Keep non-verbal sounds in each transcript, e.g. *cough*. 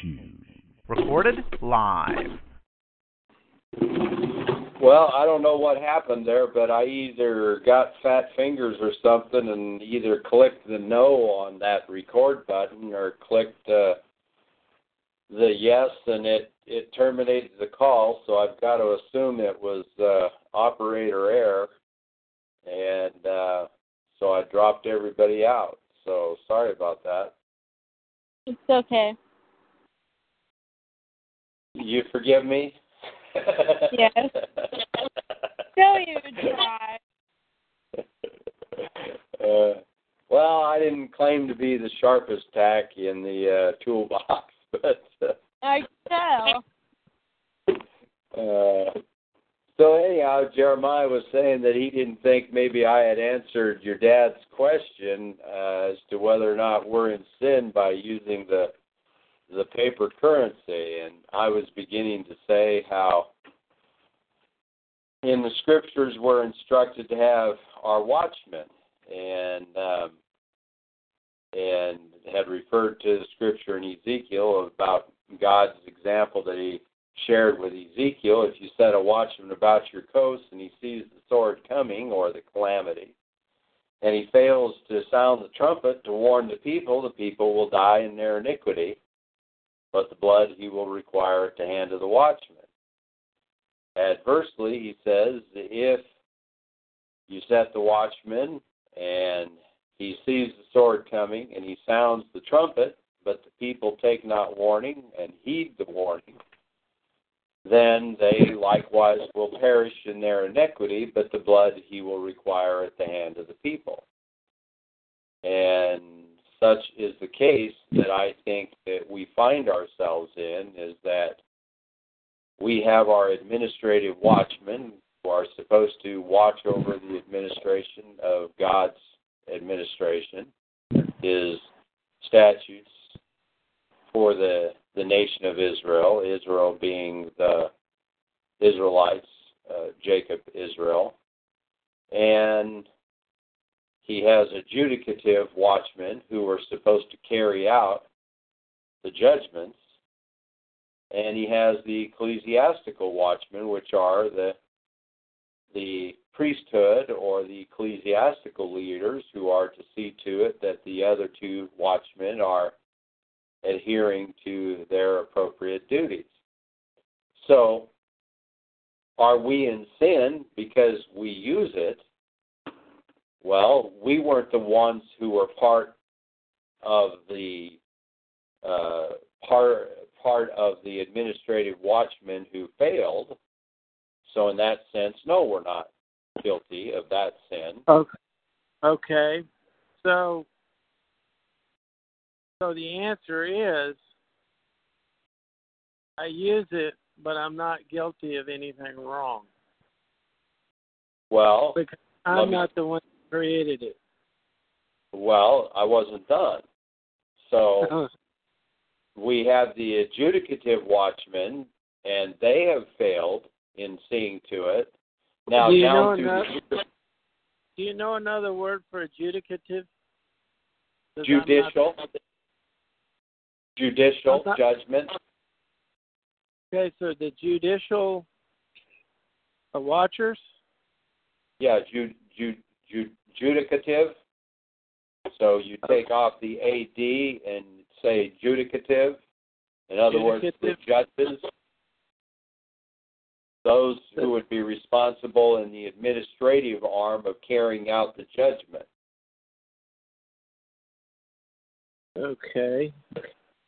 shoes. Recorded live. Well, I don't know what happened there, but I either got fat fingers or something and either clicked the no on that record button or clicked uh, the yes and it it terminated the call, so I've got to assume it was uh, operator error, and uh, so I dropped everybody out. So sorry about that. It's okay. You forgive me? Yes. *laughs* Still you try. Uh, well, I didn't claim to be the sharpest tack in the uh, toolbox, *laughs* but uh, I tell. uh, so anyhow, Jeremiah was saying that he didn't think maybe I had answered your dad's question uh, as to whether or not we're in sin by using the the paper currency, and I was beginning to say how in the scriptures we're instructed to have our watchmen, and um, and had referred to the scripture in Ezekiel about God's example that He shared with Ezekiel. If you set a watchman about your coast and he sees the sword coming or the calamity, and he fails to sound the trumpet to warn the people, the people will die in their iniquity but the blood he will require at the hand of the watchman. Adversely, he says, if you set the watchman and he sees the sword coming and he sounds the trumpet, but the people take not warning and heed the warning, then they likewise will perish in their iniquity, but the blood he will require at the hand of the people. And such is the case that I think that we find ourselves in is that we have our administrative watchmen who are supposed to watch over the administration of God's administration, his statutes for the the nation of Israel, Israel being the Israelites, uh, Jacob, Israel, and he has adjudicative watchmen who are supposed to carry out the judgments, and he has the ecclesiastical watchmen, which are the the priesthood or the ecclesiastical leaders who are to see to it that the other two watchmen are adhering to their appropriate duties. So, are we in sin because we use it? Well, we weren't the ones who were part of the uh, part part of the administrative watchmen who failed. So, in that sense, no, we're not guilty of that sin. Okay. Okay. So, so the answer is, I use it, but I'm not guilty of anything wrong Well, because I'm me- not the one created it. well, I wasn't done. So we have the adjudicative watchmen, and they have failed in seeing to it. Now, Do you down know to the Do you know another word for adjudicative? I'm not- judicial, judicial not- judgment. Okay, so the judicial uh, watchers. Yeah, ju, ju, ju, judicative. So you uh-huh. take off the AD and say judicative. In other words, the judges, those who would be responsible in the administrative arm of carrying out the judgment. Okay.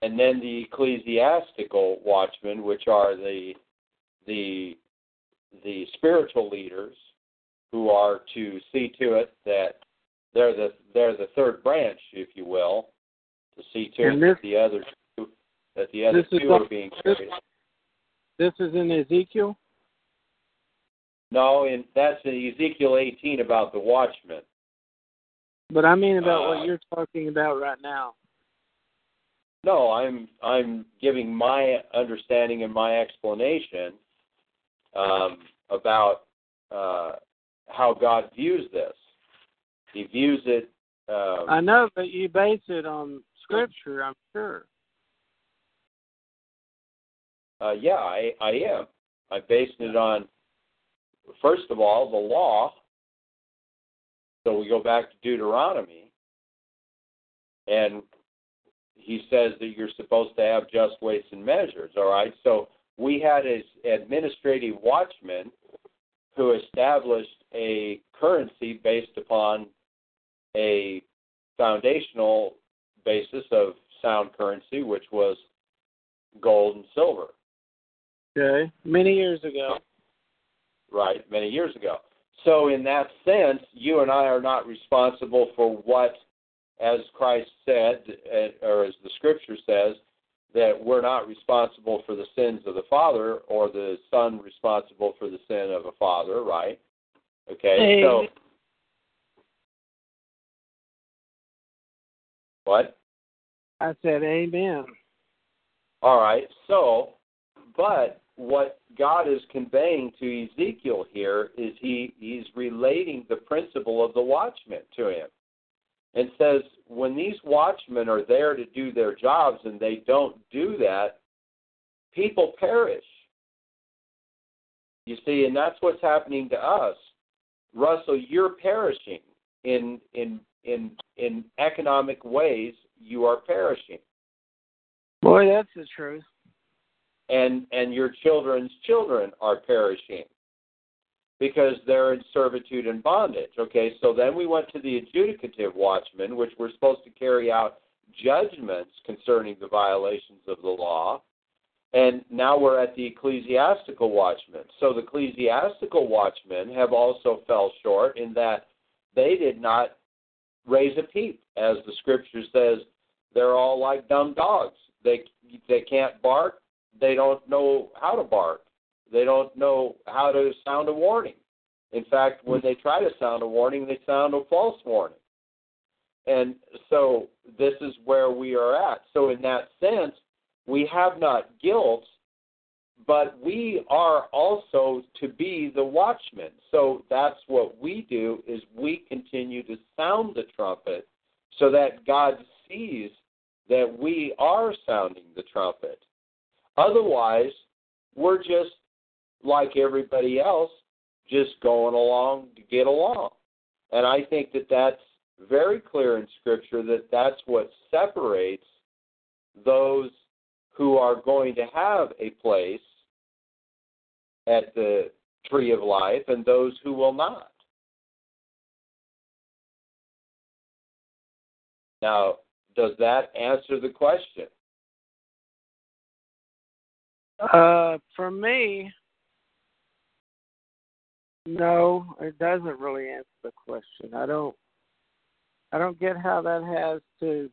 and then the ecclesiastical watchmen, which are the the the spiritual leaders who are to see to it that they're the they're the third branch, if you will, to see to And it this- that the other two that the other two are being carried. This is in Ezekiel. No, and that's in Ezekiel 18 about the watchmen. But I mean about Uh, what you're talking about right now. No, I'm I'm giving my understanding and my explanation um, about uh, how God views this. He views it. Um, I know, but you base it on scripture, I'm sure. Uh, yeah, I, I am. I'm basing it on, first of all, the law. So we go back to Deuteronomy, and he says that you're supposed to have just weights and measures. All right. So we had as administrative watchmen who established a currency based upon a foundational basis of sound currency, which was gold and silver. Okay. Many years ago. Right, many years ago. So, in that sense, you and I are not responsible for what, as Christ said, uh, or as the Scripture says, that we're not responsible for the sins of the father, or the son responsible for the sin of a father, right? Okay, so what? I said amen. All right. So, but what God is conveying to Ezekiel here is he he's relating the principle of the watchman to him. And says when these watchmen are there to do their jobs and they don't do that, people perish. You see, and that's what's happening to us. Russell, you're perishing in in in in economic ways. You are perishing Boy, that's the truth. and and your children's children are perishing because they're in servitude and bondage. Okay, so then we went to the adjudicative watchmen, which were supposed to carry out judgments concerning the violations of the law. And now we're at the ecclesiastical watchmen. So the ecclesiastical watchmen have also fell short in that they did not raise a peep. As the scripture says, they're all like dumb dogs. They they can't bark, they don't know how to bark. They don't know how to sound a warning. In fact, when they try to sound a warning, they sound a false warning. And so this is where we are at. So in that sense, we have not guilt, but we are also to be the watchmen. So that's what we do is we continue to sound the trumpet so that God sees that we are sounding the trumpet. Otherwise, we're just like everybody else, just going along to get along. And I think that that's very clear in Scripture that that's what separates those who are going to have a place at the tree of life and those who will not. Now, does that answer the question? Uh, for me, no, it doesn't really answer the question. I don't. I don't get how that has to.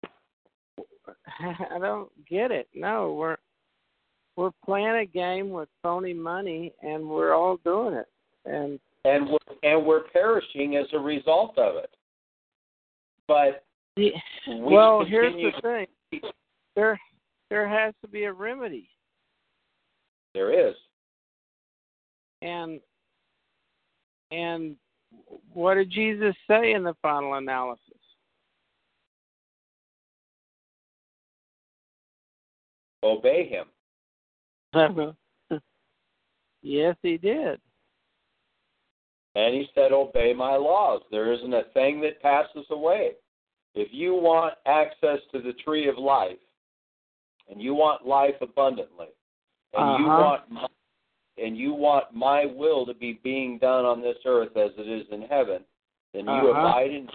*laughs* I don't get it. No, we're we're playing a game with phony money, and we're all doing it. And and we're, and we're perishing as a result of it. But Yeah. we Well, here's the thing. There there has to be a remedy. there is. And and what did Jesus say in the final analysis? Obey him. *laughs* yes, he did. And he said, Obey my laws. There isn't a thing that passes away. If you want access to the tree of life, and you want life abundantly, and you Uh-huh. want my, and you want my will to be being done on this earth as it is in heaven, then you Uh-huh. abide in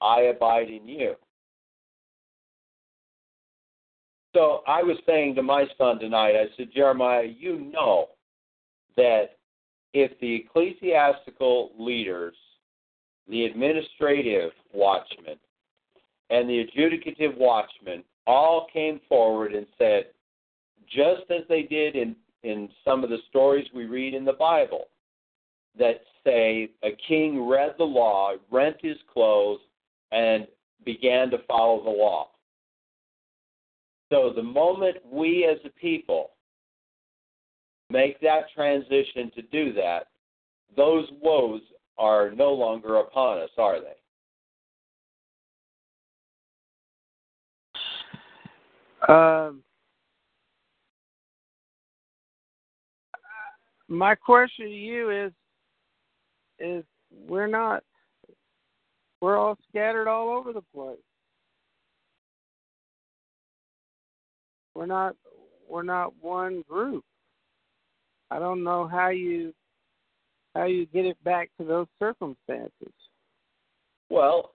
I abide in you. So I was saying to my son tonight, I said, Jeremiah, you know that if the ecclesiastical leaders, the administrative watchmen, and the adjudicative watchmen all came forward and said, just as they did in, in some of the stories we read in the Bible, that say a king read the law, rent his clothes, and began to follow the law. So the moment we as a people make that transition to do that, those woes are no longer upon us, are they? Um, my question to you is is we're not we're all scattered all over the place. We're not we're not one group. I don't know how you how you get it back to those circumstances. Well,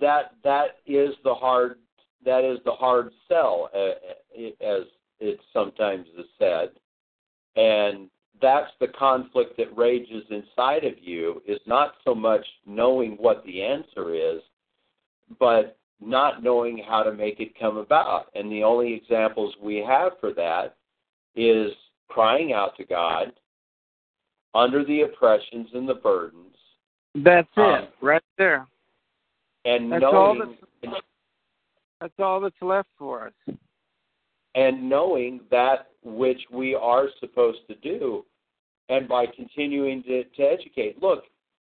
that that is the hard that is the hard sell, uh, as it sometimes is said, and that's the conflict that rages inside of you. Is not so much knowing what the answer is, but not knowing how to make it come about. And the only examples we have for that is crying out to God under the oppressions and the burdens. That's it, Um, right there. And That's all knowing That's all that's left for us. And knowing that which we are supposed to do and by continuing to, to educate. Look,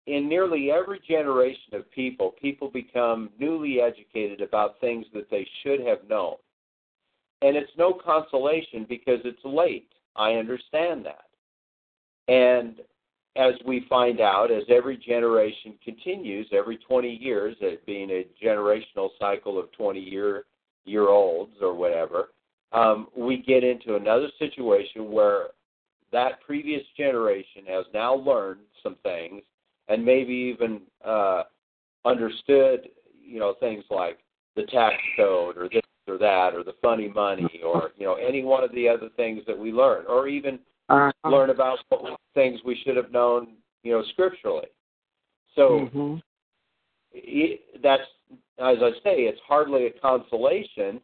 in nearly every generation of people, people become newly educated about things that they should have known. And it's no consolation because it's late. I understand that. And as we find out, as every generation continues, every 20 years, it being a generational cycle of 20 year year olds or whatever, um, we get into another situation where that previous generation has now learned some things and maybe even uh, understood, you know, things like the tax code or this or that or the funny money or you know any one of the other things that we learn or even Uh, learn about what things we should have known, you know, scripturally. So mhm. it, that's as I say, it's hardly a consolation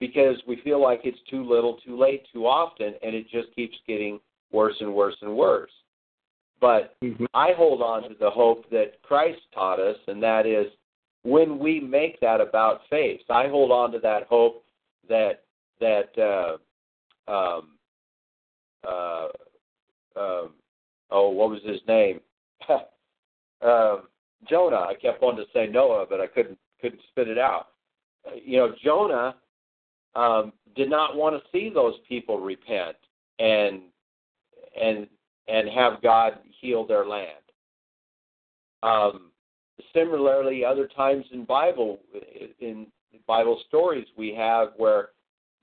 because we feel like it's too little, too late, too often, and it just keeps getting worse and worse and worse. But Mhm. I hold on to the hope that Christ taught us, and that is when we make that about faith. I hold on to that hope that that uh, um, uh, um, oh, what was his name? *laughs* um, Jonah. I kept wanting to say Noah, but I couldn't couldn't spit it out. Uh, You know, Jonah um, did not want to see those people repent and and and have God heal their land. Um, similarly, other times in Bible in Bible stories we have where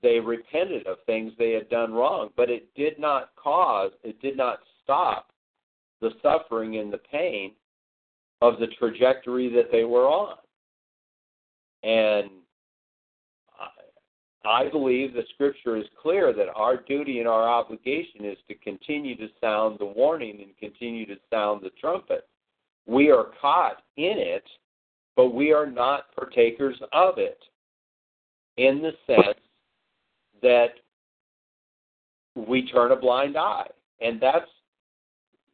they repented of things they had done wrong, but it did not cause, it did not stop the suffering and the pain of the trajectory that they were on. And I believe the scripture is clear that our duty and our obligation is to continue to sound the warning and continue to sound the trumpet. We are caught in it, but we are not partakers of it in the sense that we turn a blind eye. And that's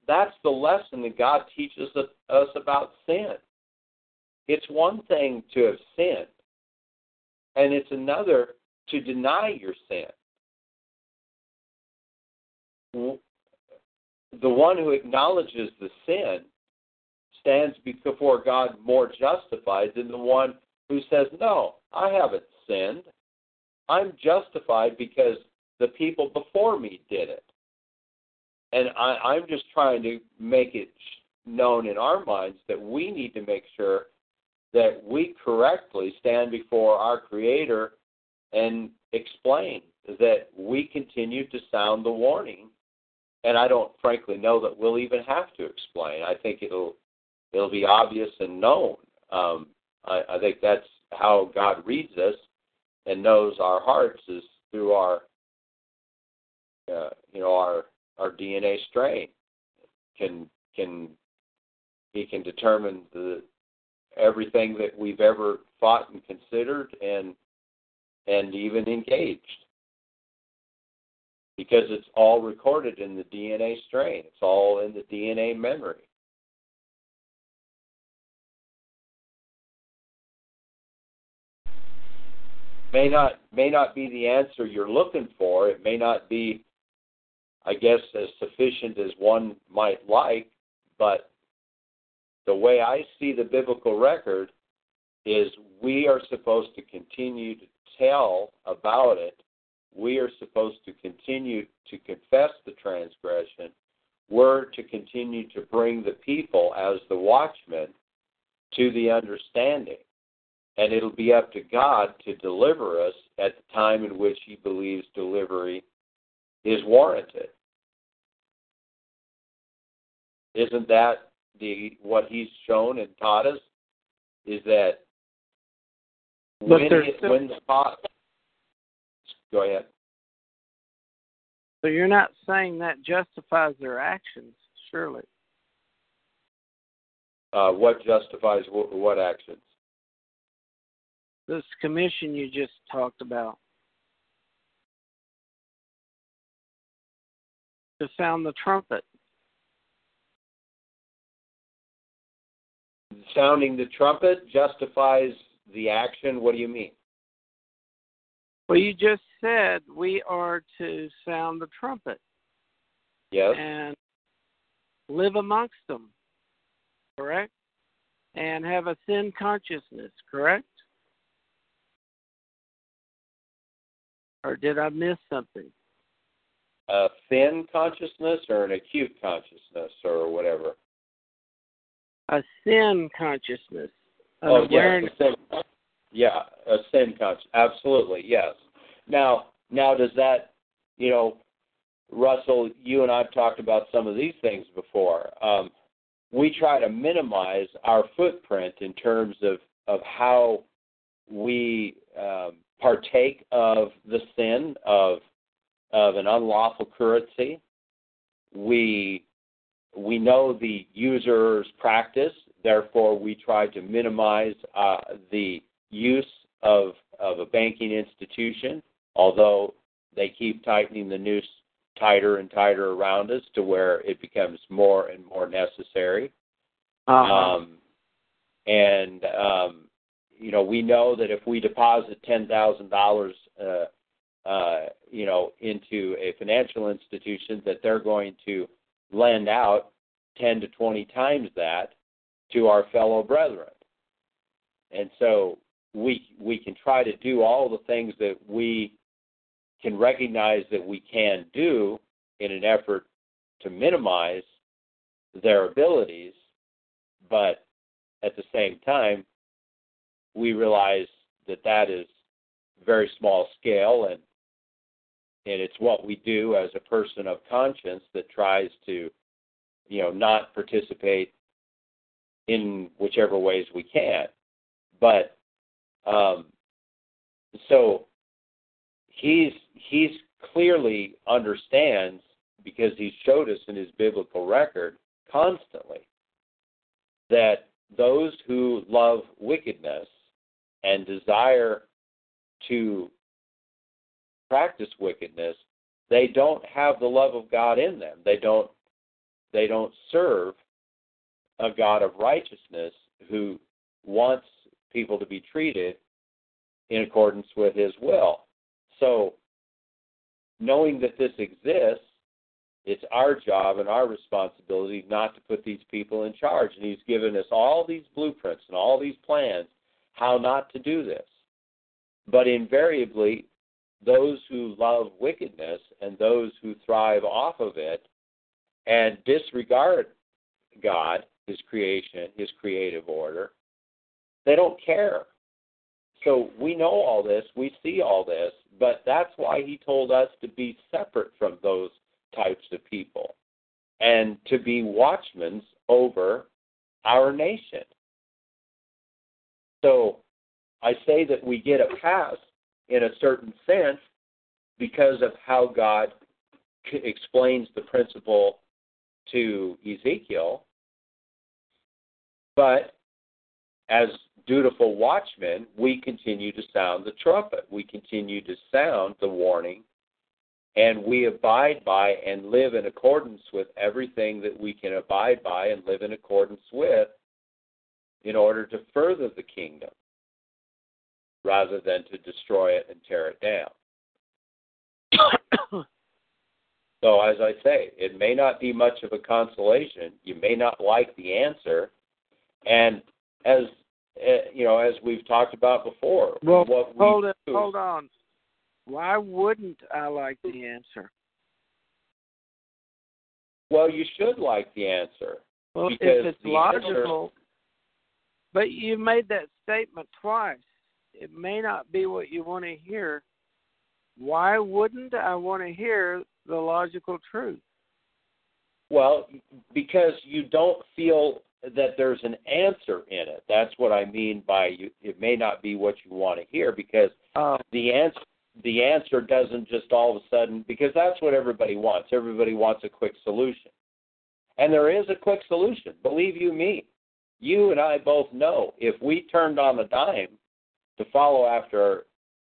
that's the lesson that God teaches us about sin. It's one thing to have sinned, and it's another to deny your sin. The one who acknowledges the sin stands before God more justified than the one who says, No, I haven't sinned. I'm justified because the people before me did it. And I, I'm just trying to make it known in our minds that we need to make sure that we correctly stand before our Creator and explain that we continue to sound the warning. And I don't frankly know that we'll even have to explain. I think it'll it'll be obvious and known. Um, I, I think that's how God reads us and knows our hearts is through our uh, you know our our DNA strain can can he can determine the everything that we've ever thought and considered and and even engaged because it's all recorded in the DNA strain. It's all in the DNA memory. May not may not be the answer you're looking for. It may not be I guess as sufficient as one might like, but the way I see the biblical record is we are supposed to continue to tell about it. We are supposed to continue to confess the transgression. we're to continue to bring the people as the watchmen to the understanding. And it'll be up to God to deliver us at the time in which He believes delivery is warranted. Isn't that the what He's shown and taught us? Is that But when, there's still- when the pot, go ahead. So you're not saying that justifies their actions, surely. Uh, what justifies what, what actions? This commission you just talked about. To sound the trumpet. Sounding the trumpet justifies the action. What do you mean? Well, you just said we are to sound the trumpet Yes. and live amongst them, correct? And have a sin consciousness, correct? Or did I miss something? A thin consciousness or an acute consciousness or whatever. A sin consciousness. Oh, awareness. yes. a Yeah, a sin conscious. Absolutely, yes. Now, now does that, you know, Russell, you and I've talked about some of these things before. Um, we try to minimize our footprint in terms of, of how we um, partake of the sin of of an unlawful currency. We we know the user's practice, therefore we try to minimize uh, the use of of a banking institution, although they keep tightening the noose tighter and tighter around us to where it becomes more and more necessary. Uh-huh. Um, and um, you know, we know that if we deposit ten thousand dollars, uh, uh, you know, into a financial institution, that they're going to lend out ten to twenty times that to our fellow brethren. And so we we can try to do all the things that we can recognize that we can do in an effort to minimize their abilities, but at the same time, we realize that that is very small scale and and it's what we do as a person of conscience that tries to you know not participate in whichever ways we can. But um so he's he's clearly understands because he showed us in his biblical record constantly that those who love wickedness and desire to practice wickedness they don't have the love of God in them. They don't they don't serve a God of righteousness who wants people to be treated in accordance with his will so knowing that this exists it's our job and our responsibility not to put these people in charge. And he's given us all these blueprints and all these plans how not to do this. But invariably, those who love wickedness and those who thrive off of it and disregard God, His creation, His creative order, they don't care. So we know all this, we see all this, but that's why He told us to be separate from those types of people and to be watchmen over our nation. So I say that we get a pass in a certain sense because of how God explains the principle to Ezekiel. But as dutiful watchmen, we continue to sound the trumpet. We continue to sound the warning and we abide by and live in accordance with everything that we can abide by and live in accordance with in order to further the kingdom rather than to destroy it and tear it down. *coughs* So, as I say, it may not be much of a consolation. You may not like the answer, and as uh, you know, as we've talked about before, well, what we hold it, do, hold on. Why wouldn't I like the answer? Well, you should like the answer. Well, Because if it's the answer- logical, but you made that statement twice. It may not be what you want to hear. Why wouldn't I want to hear the logical truth? Well, because you don't feel that there's an answer in it. That's what I mean by you. It may not be what you want to hear because Uh, the answer the answer doesn't just all of a sudden because that's what everybody wants. Everybody wants a quick solution. And there is a quick solution. Believe you me. You and I both know if we turned on the dime to follow after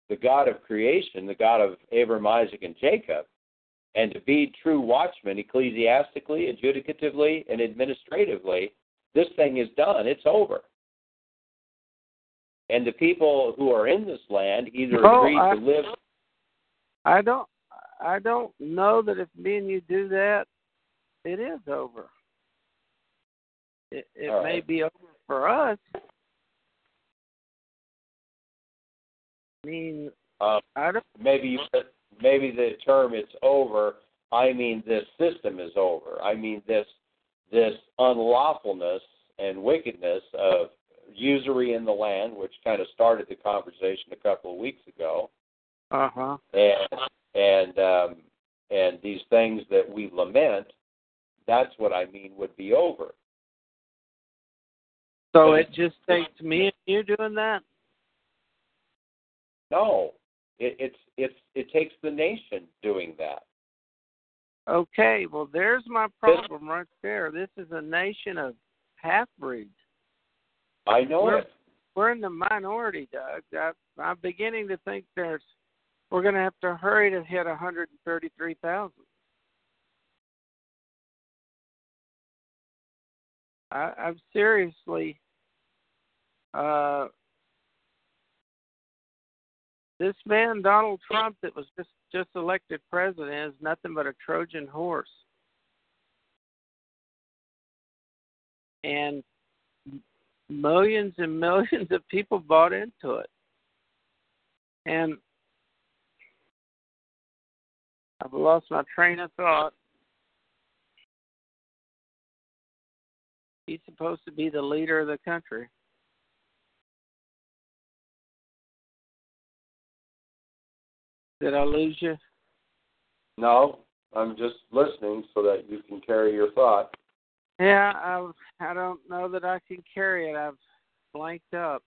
the God of creation, the God of Abram, Isaac, and Jacob, and to be true watchmen ecclesiastically, adjudicatively, and administratively, this thing is done. It's over. And the people who are in this land either Oh, agree I- to live. I don't. I don't know that if me and you do that, it is over. It, it All may right. be over for us. I mean, Um, I don't. maybe you, maybe the term "it's over." I mean, this system is over. I mean, this this unlawfulness and wickedness of usury in the land, which kind of started the conversation a couple of weeks ago, Uh huh. and and um, and these things that we lament. That's what I mean would be over. So it just takes me and you doing that. No, it, it's it's it takes the nation doing that. Okay, well, there's my problem right there. This is a nation of half breeds. I know We're- it. We're in the minority, Doug. I, I'm beginning to think there's we're going to have to hurry to hit 133,000. I, I'm seriously. Uh, this man Donald Trump that was just just elected president is nothing but a Trojan horse. And millions and *laughs* millions of people bought into it. And I've lost my train of thought. He's supposed to be the leader of the country. Did I lose you? No, I'm just listening so that you can carry your thought. Yeah, I I don't know that I can carry it. I've blanked up.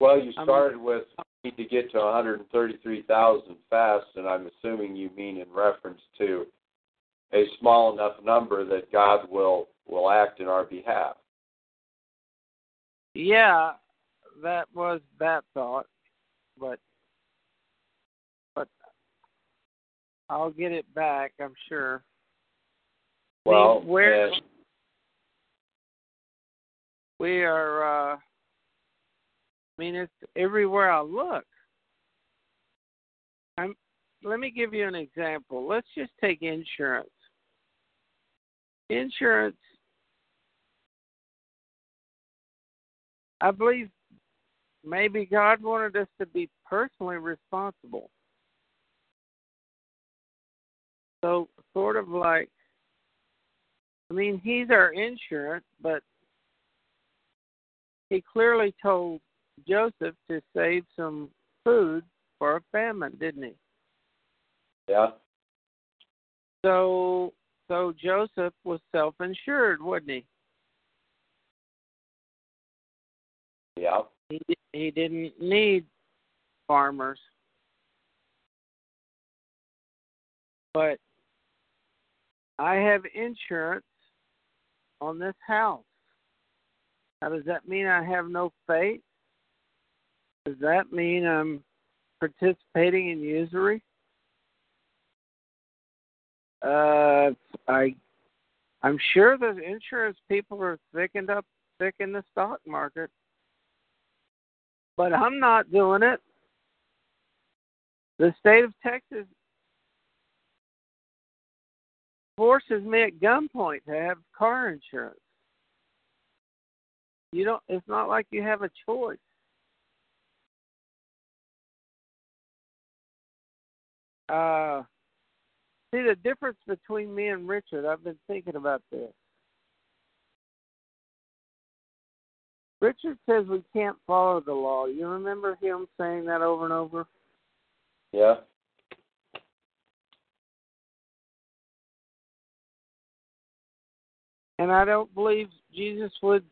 Well, you I'm- started with need to get to 133,000 fast, and I'm assuming you mean in reference to a small enough number that God will will act in our behalf. Yeah, that was that thought, but I'll get it back. I'm sure. Well, where and- we are. uh I mean, it's everywhere I look. I'm. Let me give you an example. Let's just take insurance. Insurance. I believe maybe God wanted us to be personally responsible. So, sort of like, I mean, He's our insurance, but He clearly told Joseph to save some food for a famine, didn't He? yeah, So, so Joseph was self-insured, wasn't he? yeah, He he didn't need farmers. But I have insurance on this house. Now, does that mean I have no faith? Does that mean I'm participating in usury? Uh, I, I'm sure the insurance people are thickened up, thick in the stock market but I'm not doing it. The state of Texas forces me at gunpoint to have car insurance. You don't it's not like you have a choice. Uh See the difference between me and Richard. I've been thinking about this. Richard says we can't follow the law. You remember him saying that over and over? Yeah. And I don't believe Jesus would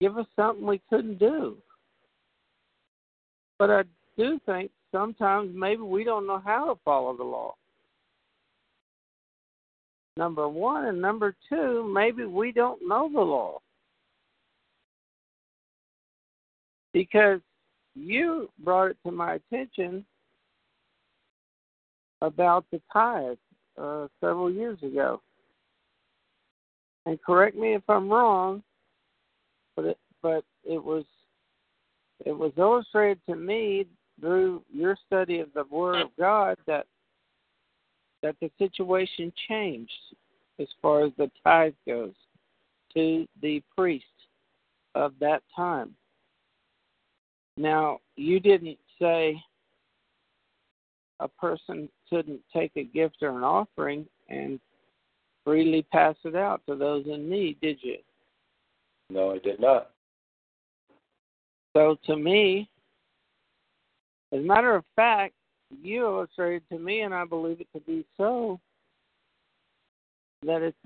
give us something we couldn't do. But I do think sometimes maybe we don't know how to follow the law. Number one. And number two, maybe we don't know the law. Because you brought it to my attention about the tithe uh, several years ago. And correct me if I'm wrong, but it, but it was it was illustrated to me through your study of the Word of God that that the situation changed as far as the tithe goes to the priest of that time. Now, you didn't say a person couldn't take a gift or an offering and freely pass it out to those in need, did you? No, I did not. So to me, as a matter of fact, you illustrated to me, and I believe it to be so, that it's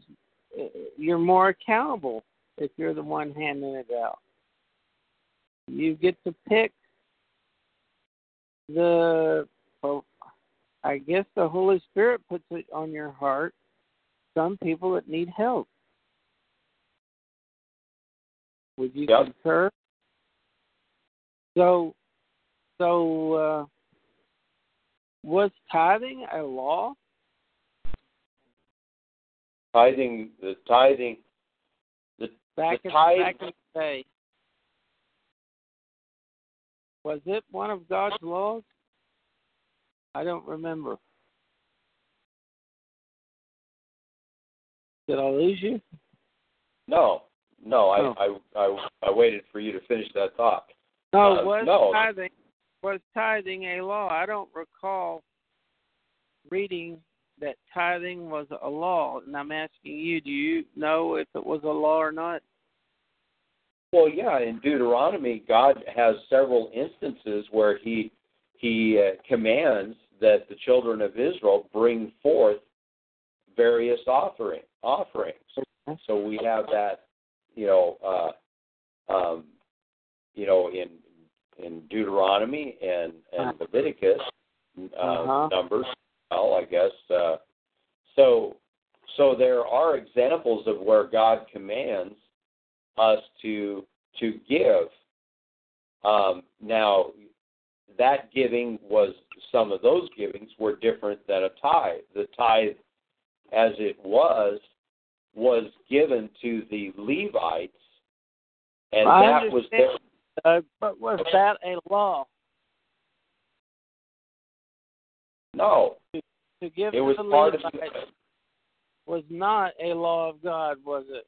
eh, you're more accountable if you're the one handing it out. You get to pick the, well, I guess the Holy Spirit puts it on your heart. Some people that need help. Would you Yep. concur? So, so uh, was tithing a law? Tithing, the tithing, the back the in tithe. back in the day? Was it one of God's laws? I don't remember. Did I lose you? No, no, I, Oh. I, I, I waited for you to finish that thought. No, Uh, was no. tithing was tithing a law? I don't recall reading that tithing was a law, and I'm asking you, do you know if it was a law or not? Well, yeah, in Deuteronomy, God has several instances where He He uh, commands that the children of Israel bring forth various offering offerings. So we have that, you know, uh, um, you know, in in Deuteronomy and and Leviticus, uh, Uh-huh. Numbers. Well, I guess. Uh, so so there are examples of where God commands us to to give. Um, now, that giving was some of those givings were different than a tithe. The tithe, as it was, was given to the Levites, and I that was their. Uh, but was that a law no. to give It to was the part of the, was not a law of God, was it?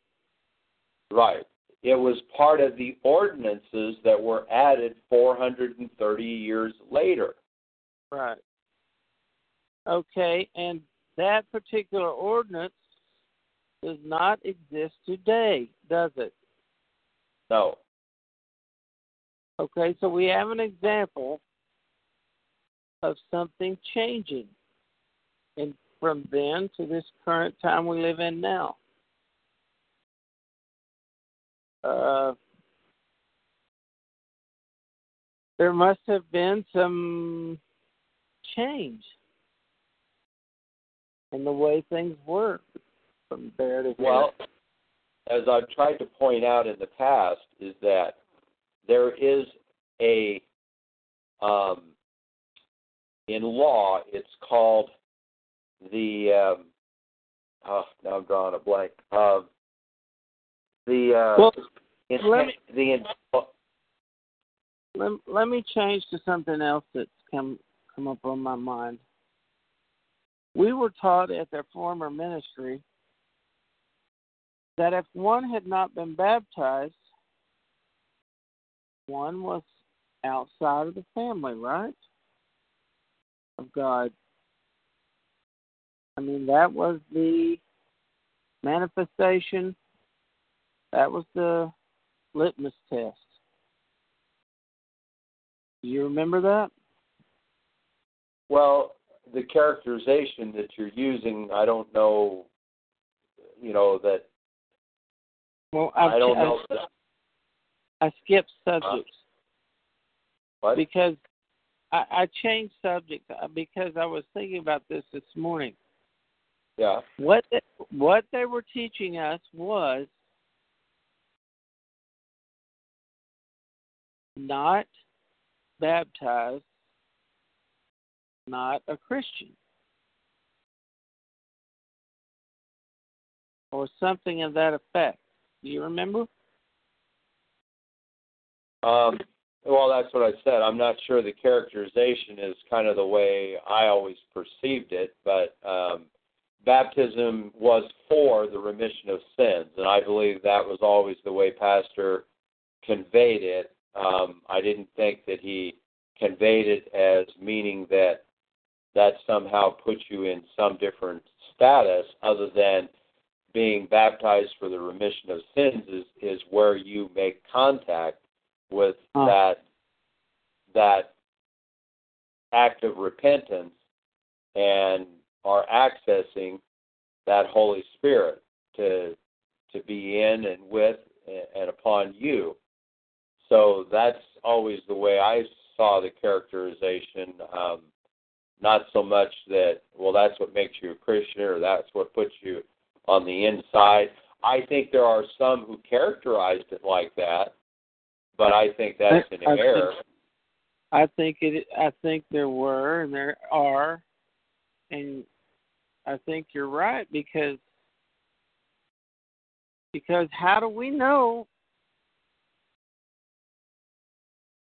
right. It was part of the ordinances that were added 430 years later. Right. Okay, and that particular ordinance does not exist today, does it? No. Okay, so we have an example of something changing and from then to this current time we live in now. Uh, there must have been some change in the way things work from there to here. Well, as I've tried to point out in the past, is that there is a um, in law. It's called the um, oh, now I'm drawing a blank. Um, the uh, Well, in- let me- the in- let, let me change to something else that's come come up on my mind. We were taught at their former ministry that if one had not been baptized, one was outside of the family, right? Of God. I mean, that was the manifestation. That was the litmus test. Do you remember that? Well, the characterization that you're using, I don't know. You know that Well, I, I don't I, know. I skipped subjects What? because I, I changed subjects uh, because I was thinking about this this morning. Yeah. What they, what they were teaching us was not baptized, not a Christian, or something of that effect. Do you remember? Um, well, that's what I said. I'm not sure the characterization is kind of the way I always perceived it, but um, baptism was for the remission of sins, and I believe that was always the way Pastor conveyed it. Um, I didn't think that he conveyed it as meaning that that somehow puts you in some different status other than being baptized for the remission of sins is, is where you make contact with Huh. that that act of repentance and are accessing that Holy Spirit to to be in and with and upon you. So that's always the way I saw the characterization. Um, not so much that well, that's what makes you a Christian or that's what puts you on the inside. I think there are some who characterized it like that, but I think that's an I- error. think- I think it. I think there were and there are, and I think you're right because because how do we know?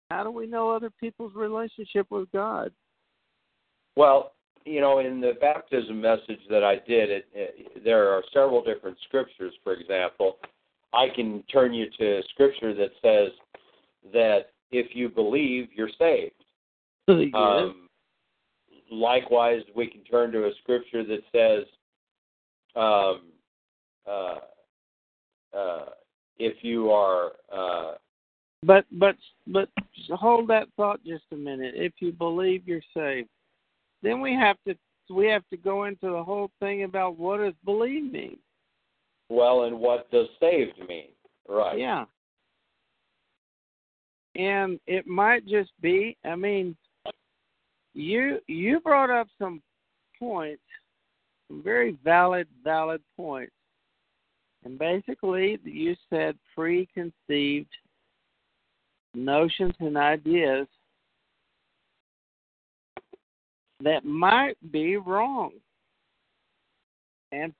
How do we know other people's relationship with God? Well, you know, in the baptism message that I did, it, it, there are several different scriptures. For example, I can turn you to scripture that says that if you believe, you're saved. Yes. Um, likewise, we can turn to a scripture that says, um, uh, uh, if you are, uh, But but but hold that thought just a minute. If you believe you're saved, then we have to we have to go into the whole thing about what does believe mean. well, and what does saved mean? Right. Yeah. And it might just be I mean you you brought up some points, some very valid valid points. And basically you said preconceived notions and ideas that might be wrong and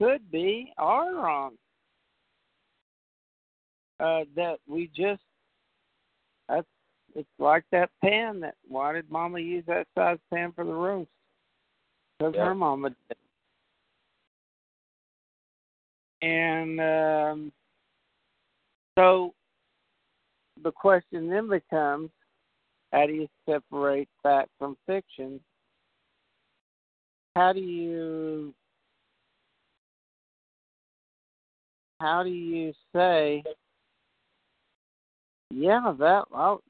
could be are wrong. Uh, that we just that's it's like that pan that why did mama use that size pan for the roast? Because her mama did. And um, so the question then becomes how do you separate fact from fiction? How do you how do you say yeah that well,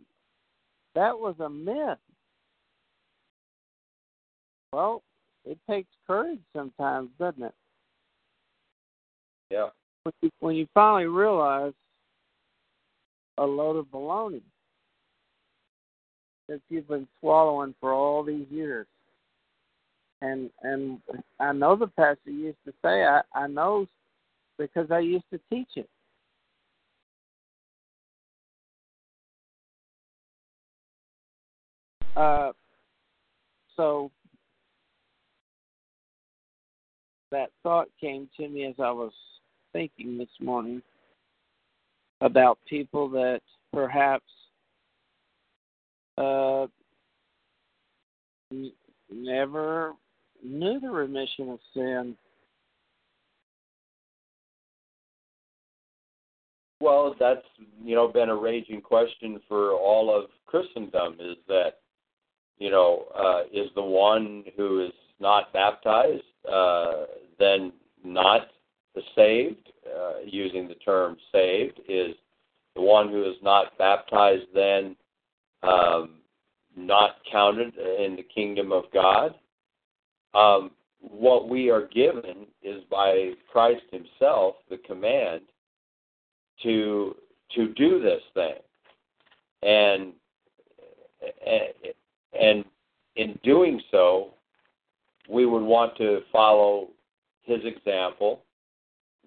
that was a myth well it takes courage sometimes doesn't it Yeah. when you, when you finally realize a load of baloney that you've been swallowing for all these years. And and I know the pastor used to say I I know because I used to teach it. Uh, so that thought came to me as I was thinking this morning about people that perhaps uh, never knew the remission of sin. Well, that's you know been a raging question for all of Christendom. Is that you know uh, is the one who is not baptized, uh, then not the saved, uh, using the term saved, is the one who is not baptized then um, not counted in the kingdom of God. Um, what we are given is by Christ Himself the command to to do this thing, and and in doing so, we would want to follow His example.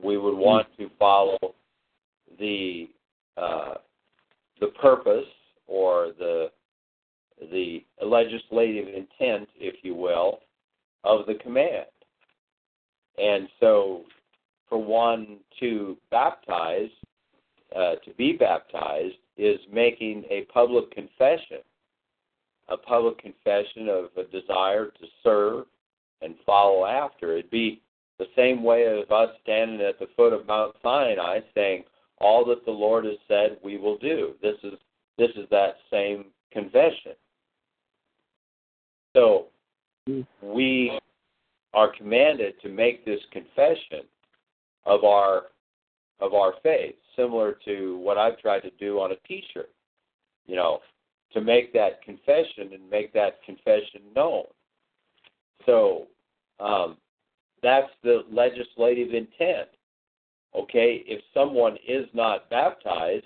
We would want to follow the uh, the purpose or the the legislative intent, if you will, of the command. And so, for one to baptize, uh, to be baptized, is making a public confession, a public confession of a desire to serve and follow after. It'd be the same way of us standing at the foot of Mount Sinai saying, all that the Lord has said we will do. This is this is that same confession. So we are commanded to make this confession of our of our faith, similar to what I've tried to do on a T-shirt. You know, to make that confession and make that confession known. So um, that's the legislative intent. Okay, if someone is not baptized,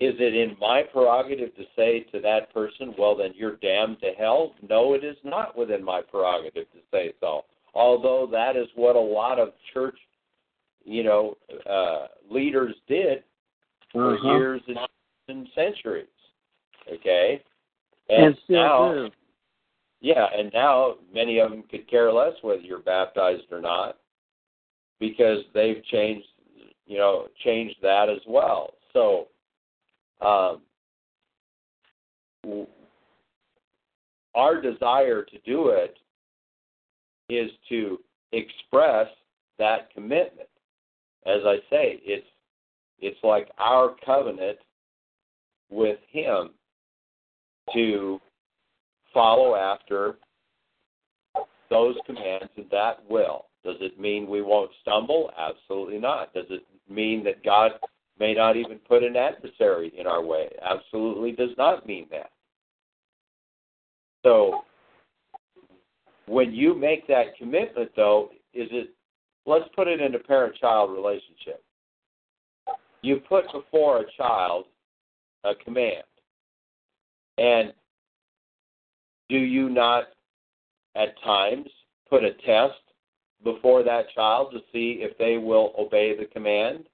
is it in my prerogative to say to that person, well, then you're damned to hell? No, it is not within my prerogative to say so. Although that is what a lot of church, you know, uh, leaders did for Uh-huh. years and, and centuries. Okay, And still now, yeah, and now many of them could care less whether you're baptized or not, because they've changed, you know, changed that as well. So, Um, w- our desire to do it is to express that commitment. As I say, it's it's like our covenant with Him to follow after those commands and that will. Does it mean we won't stumble? Absolutely not. Does it mean that God may not even put an adversary in our way? Absolutely does not mean that. So, when you make that commitment, though, is it, let's put it in a parent child relationship. You put before a child a command. And do you not at times put a test before that child to see if they will obey the command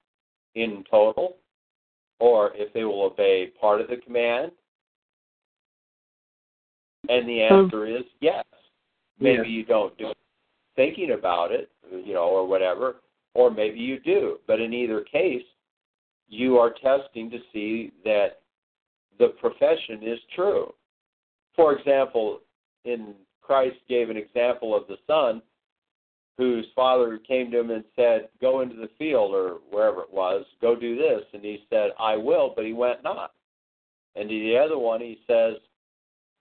in total or if they will obey part of the command? And the Um, answer is yes. Maybe Yeah. you don't do it thinking about it, you know, or whatever, or maybe you do. But in either case, you are testing to see that the profession is true. For example, in Christ gave an example of the son whose father came to him and said, Go into the field or wherever it was, go do this. And he said, I will, but he went not. And to the other one, he says,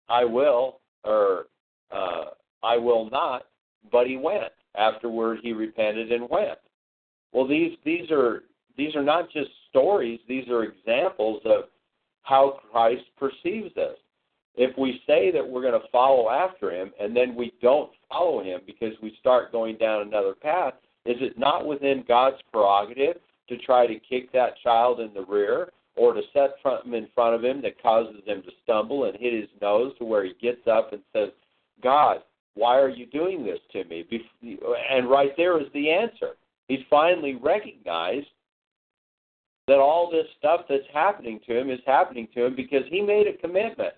I will, or uh, I will not, but he went. Afterward, he repented and went. Well, these these are these are not just stories; these are examples of how Christ perceives us. If we say that we're going to follow after him and then we don't follow him because we start going down another path, is it not within God's prerogative to try to kick that child in the rear or to set something in front of him that causes him to stumble and hit his nose to where he gets up and says, God, why are you doing this to me? And right there is the answer. He's finally recognized that all this stuff that's happening to him is happening to him because he made a commitment.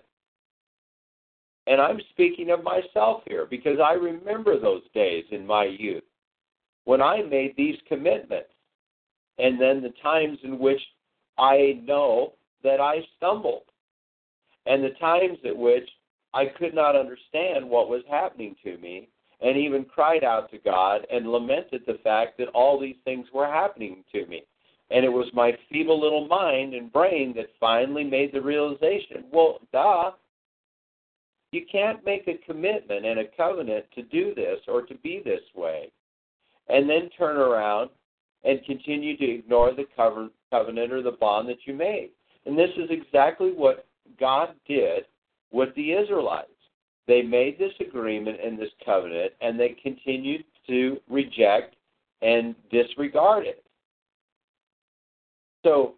And I'm speaking of myself here because I remember those days in my youth when I made these commitments. And then the times in which I know that I stumbled. And the times at which I could not understand what was happening to me and even cried out to God and lamented the fact that all these things were happening to me. And it was my feeble little mind and brain that finally made the realization well, duh, You can't make a commitment and a covenant to do this or to be this way, and then turn around and continue to ignore the covenant or the bond that you made. And this is exactly what God did with the Israelites. They made this agreement and this covenant, and they continued to reject and disregard it. So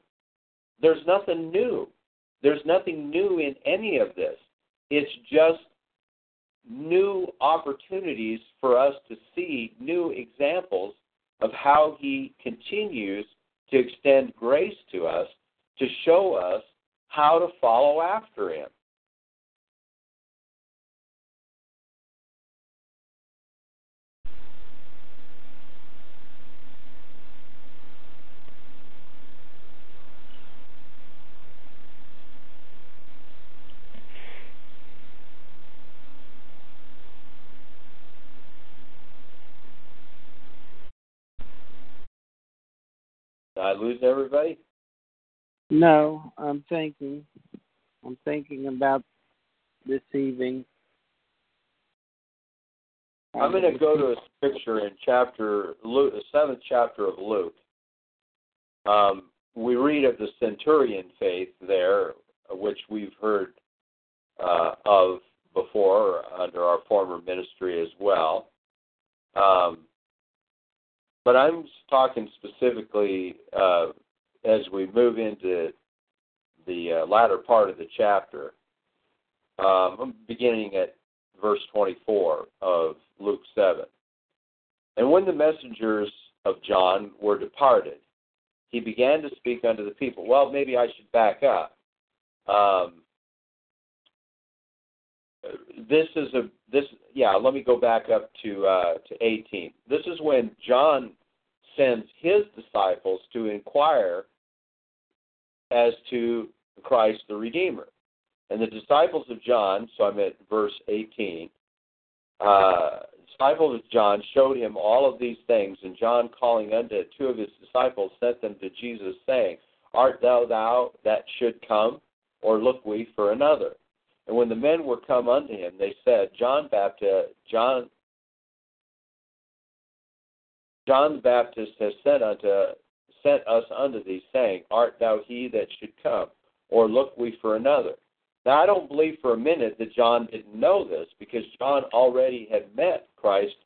there's nothing new. There's nothing new in any of this. It's just new opportunities for us to see new examples of how He continues to extend grace to us to show us how to follow after Him. I lose everybody? No, I'm thinking. I'm thinking about this evening. I'm going to go to a scripture in chapter Luke, the seventh chapter of Luke. Um, we read of the centurion faith there, which we've heard uh, of before under our former ministry as well. Um, but I'm talking specifically uh, as we move into the uh, latter part of the chapter. Um, I'm beginning at verse 24 of Luke 7. And when the messengers of John were departed, he began to speak unto the people. Well, maybe I should back up. Um, this is a this yeah. Let me go back up to uh, to 18. This is when John sends his disciples to inquire as to Christ the Redeemer. And the disciples of John, so I'm at verse 18, uh, disciples of John showed him all of these things, and John, calling unto two of his disciples, sent them to Jesus, saying, Art thou thou that should come, or look we for another? And when the men were come unto him, they said, John Baptist, John, John the Baptist has sent unto sent us unto thee, saying, Art thou he that should come, or look we for another? Now I don't believe for a minute that John didn't know this, because John already had met Christ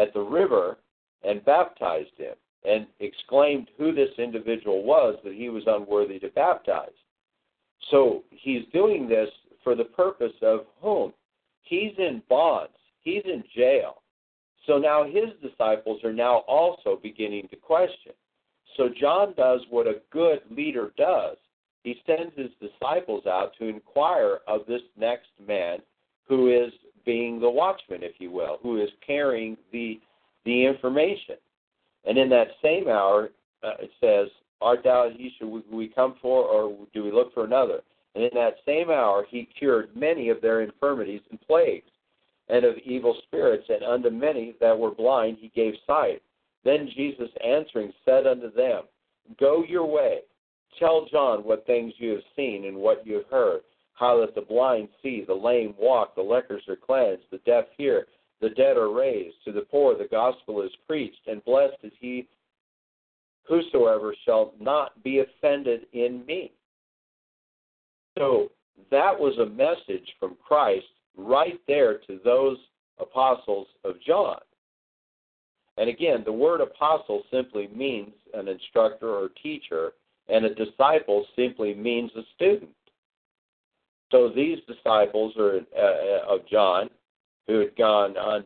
at the river and baptized him, and exclaimed who this individual was that he was unworthy to baptize. So he's doing this for the purpose of whom? He's in bonds. He's in jail. So now his disciples are now also beginning to question. So John does what a good leader does. He sends his disciples out to inquire of this next man who is being the watchman, if you will, who is carrying the the information. And in that same hour, uh, it says, "Art thou he should we come for, or do we look for another?" And in that same hour, he cured many of their infirmities and plagues, and of evil spirits, and unto many that were blind he gave sight. Then Jesus answering said unto them, Go your way, tell John what things you have seen and what you have heard, how that the blind see, the lame walk, the lepers are cleansed, the deaf hear, the dead are raised, to the poor the gospel is preached, and blessed is he whosoever shall not be offended in me. So that was a message from Christ right there to those apostles of John. And again, the word apostle simply means an instructor or teacher, and a disciple simply means a student. So these disciples are, uh, of John, who had gone on,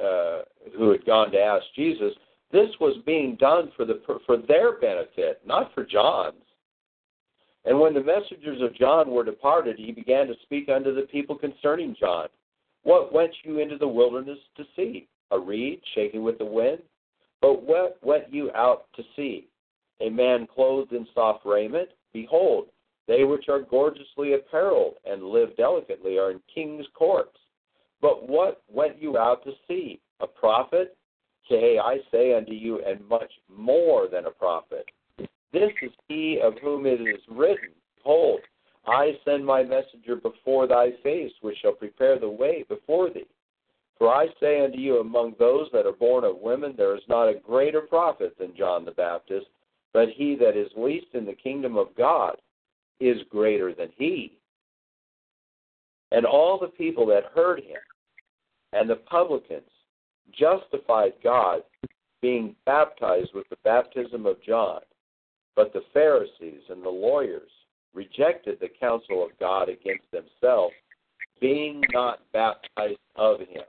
uh, who had gone to ask Jesus, this was being done for the for their benefit, not for John's. And when the messengers of John were departed, he began to speak unto the people concerning John. What went you into the wilderness to see? a reed shaking with the wind? But what went you out to see? A man clothed in soft raiment? Behold, they which are gorgeously apparelled and live delicately are in king's courts. But what went you out to see? A prophet? Yea, I say unto you, and much more than a prophet. This is he of whom it is written, Behold, I send my messenger before thy face, which shall prepare the way before thee. For I say unto you, among those that are born of women, there is not a greater prophet than John the Baptist, but he that is least in the kingdom of God is greater than he. And all the people that heard him and the publicans justified God being baptized with the baptism of John. But the Pharisees and the lawyers rejected the counsel of God against themselves, being not baptized of him.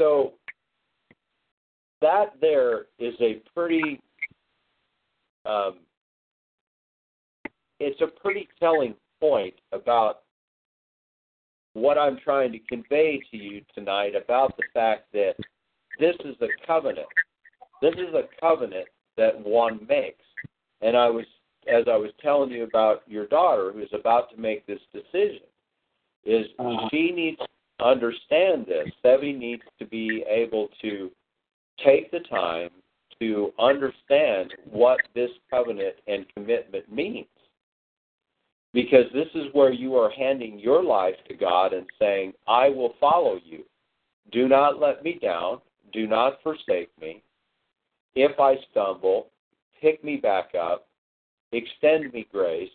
So that there is a pretty um, it's a pretty telling point about what I'm trying to convey to you tonight about the fact that this is a covenant. This is a covenant that one makes. And I was as I was telling you about your daughter who's about to make this decision, is uh-huh. she needs to understand this. Sevi needs to be able to take the time to understand what this covenant and commitment means because this is where you are handing your life to God and saying, I will follow you. Do not let me down. Do not forsake me. If I stumble, pick me back up, extend me grace,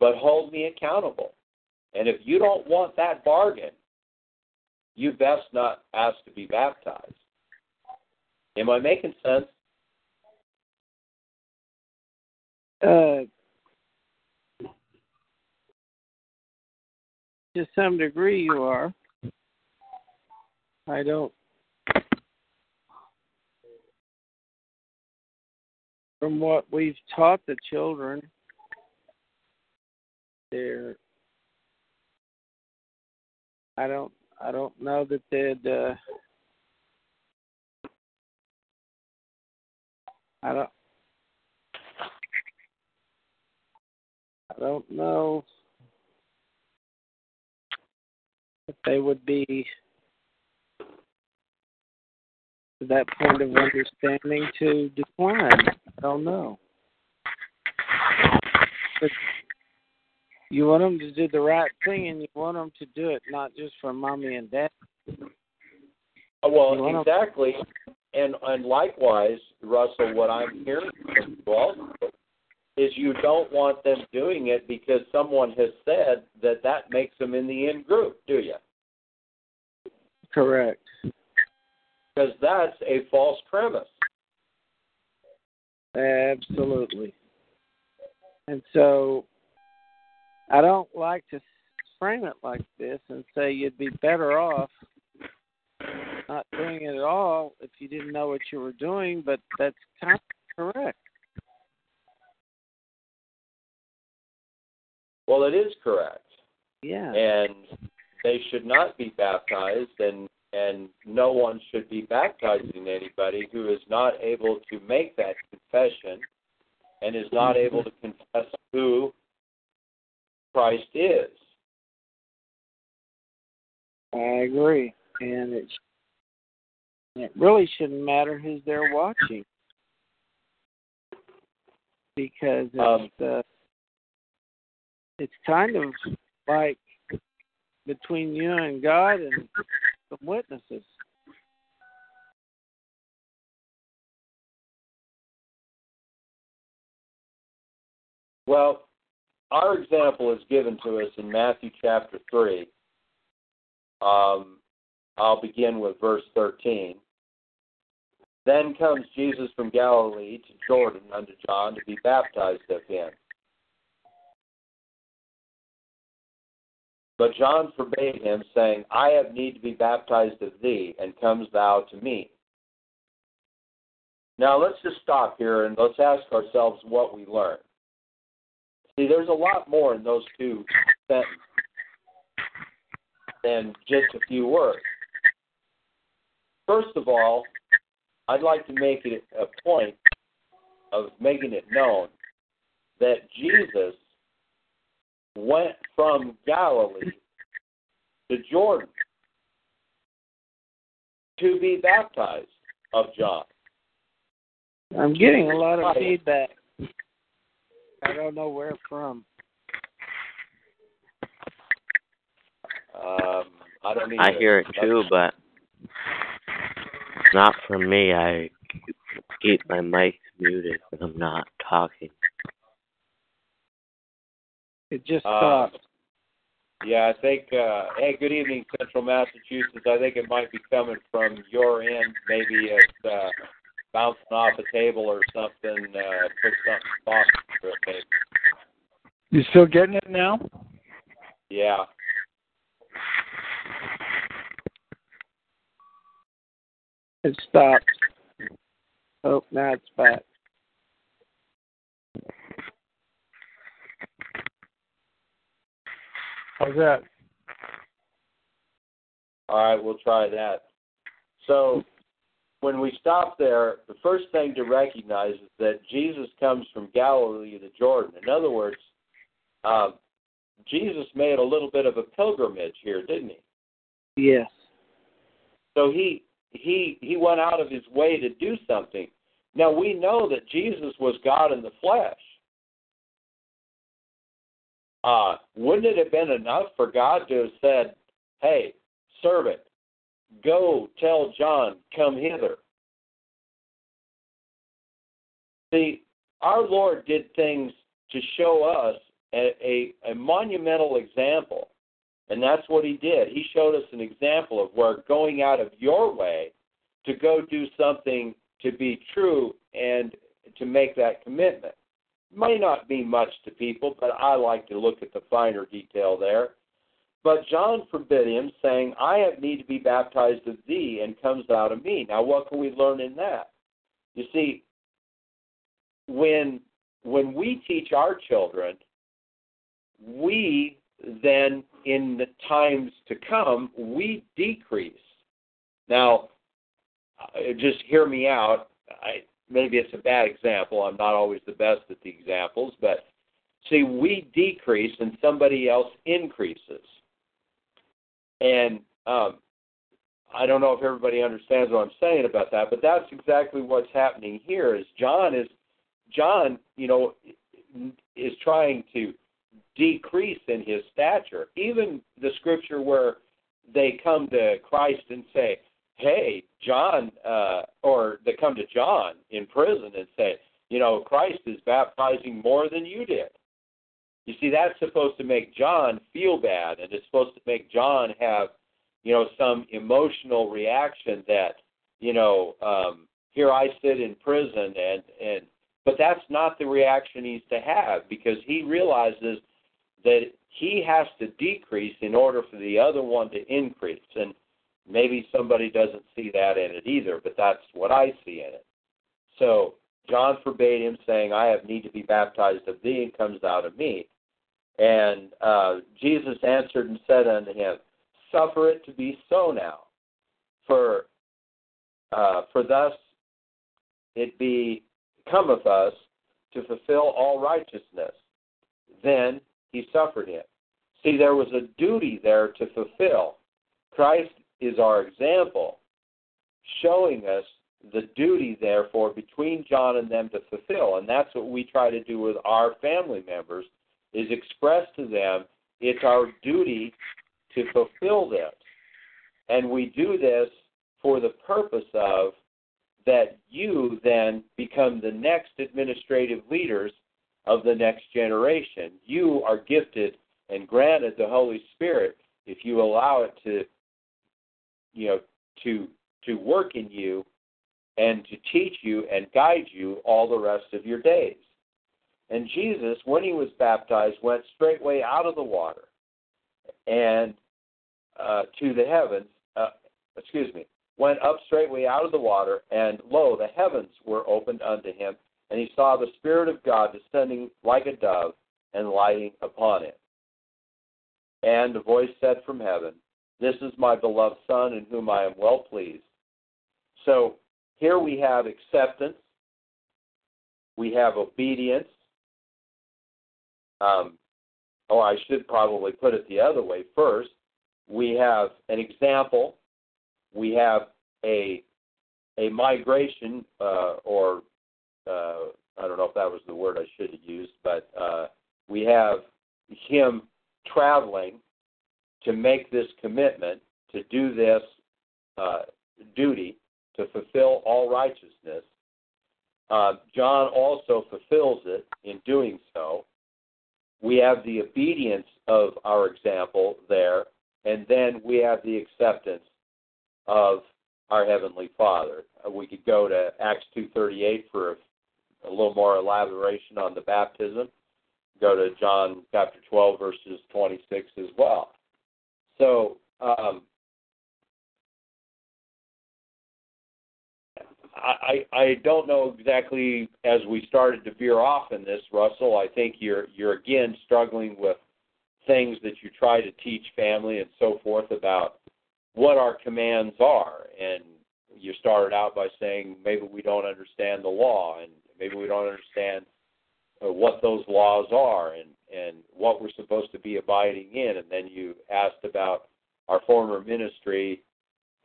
but hold me accountable. And if you don't want that bargain, you best not ask to be baptized. Am I making sense? Uh, to some degree you are. I don't. From what we've taught the children, they're. I don't. I don't know that they'd. Uh, I don't. I don't know that they would be to that point of understanding to decline. I don't know. But you want them to do the right thing, and you want them to do it not just for mommy and dad. Uh, well, exactly, and and likewise, Russell, what I'm hearing from you also is you don't want them doing it because someone has said that that makes them in the in group, do you? Correct. Because that's a false premise. Absolutely. And so I don't like to frame it like this and say you'd be better off not doing it at all if you didn't know what you were doing, but that's kind of correct. Well, it is correct. Yeah. And they should not be baptized, and and no one should be baptizing anybody who is not able to make that confession and is not mm-hmm. able to confess who Christ is. I agree, and it it really shouldn't matter who's there watching because it's um, uh, it's kind of like between you and God and some witnesses. Well, our example is given to us in Matthew chapter 3. Um, I'll begin with verse 13. Then comes Jesus from Galilee to Jordan unto John to be baptized of him. But John forbade him, saying, I have need to be baptized of thee, and comes thou to me. Now let's just stop here and let's ask ourselves what we learned. See, there's a lot more in those two sentences than just a few words. First of all, I'd like to make it a point of making it known that Jesus went from Galilee to Jordan to be baptized of John. I'm getting a lot of feedback. I don't know where from. Um, I don't either. I hear it too, but not from me. I keep my mic muted when I'm not talking. It just Uh, stopped. Yeah, I think. Uh, hey, good evening, Central Massachusetts. I think it might be coming from your end. Maybe it's uh, bouncing off a table or something. Uh, put something off it. Maybe. You still getting it now? Yeah. It stopped. Oh, now it's back. How's that? All right, we'll try that. So, when we stop there, the first thing to recognize is that Jesus comes from Galilee to Jordan. In other words, um, Jesus made a little bit of a pilgrimage here, didn't he? Yes. So he he he went out of his way to do something. Now we know that Jesus was God in the flesh. Uh, wouldn't it have been enough for God to have said, "Hey, servant, go tell John, come hither." See, our Lord did things to show us a, a, a monumental example and that's what he did. He showed us an example of where going out of your way to go do something to be true and to make that commitment. May not be much to people, but I like to look at the finer detail there. But John forbid him, saying, I have need to be baptized of thee, and comes out of me. Now, what can we learn in that? You see, when when we teach our children, we then in the times to come, we decrease. Now, uh, just hear me out. I, maybe it's a bad example. I'm not always the best at the examples, but see, we decrease and somebody else increases. And um, I don't know if everybody understands what I'm saying about that, but that's exactly what's happening here. Is John is John, you know, is trying to decrease in his stature. Even the scripture where they come to Christ and say, "Hey, John," uh, or they come to John in prison and say, "You know, Christ is baptizing more than you did." You see, that's supposed to make John feel bad, and it's supposed to make John have, you know, some emotional reaction that, you know, um, here I sit in prison, and and but that's not the reaction he's to have because he realizes that he has to decrease in order for the other one to increase. And maybe somebody doesn't see that in it either, but that's what I see in it. So John forbade him, saying, I have need to be baptized of thee, and comes out of me. And uh, Jesus answered and said unto him, Suffer it to be so now, for uh, for thus it be cometh us to fulfill all righteousness. Then he suffered him. See, there was a duty there to fulfill. Christ is our example, showing us the duty, therefore, between John and them to fulfill. And that's what we try to do with our family members, is express to them it's our duty to fulfill this. And we do this for the purpose of that you then become the next administrative leaders of the next generation. You are gifted and granted the Holy Spirit if you allow it to you know to to work in you and to teach you and guide you all the rest of your days. And Jesus, when he was baptized, went straightway out of the water and uh, to the heavens. Uh, excuse me, went up straightway out of the water, and lo, the heavens were opened unto him, and he saw the Spirit of God descending like a dove and lighting upon him. And a voice said from heaven, This is my beloved Son, in whom I am well pleased. So here we have acceptance, we have obedience. Um, oh, I should probably put it the other way first. We have an example, we have a a migration uh, or uh, I don't know if that was the word I should have used, but uh, we have him traveling to make this commitment to do this uh, duty to fulfill all righteousness. Uh, John also fulfills it in doing so. We have the obedience of our example there, and then we have the acceptance of our heavenly Father. Uh, we could go to Acts 2:38 for a, a little more elaboration on the baptism. Go to John chapter 12 verses 26 as well. So um, I, I don't know exactly as we started to veer off in this, Russell. I think you're you're again struggling with things that you try to teach family and so forth about what our commands are. And you started out by saying maybe we don't understand the law and maybe we don't understand uh, what those laws are and and what we're supposed to be abiding in. And then you asked about our former ministry,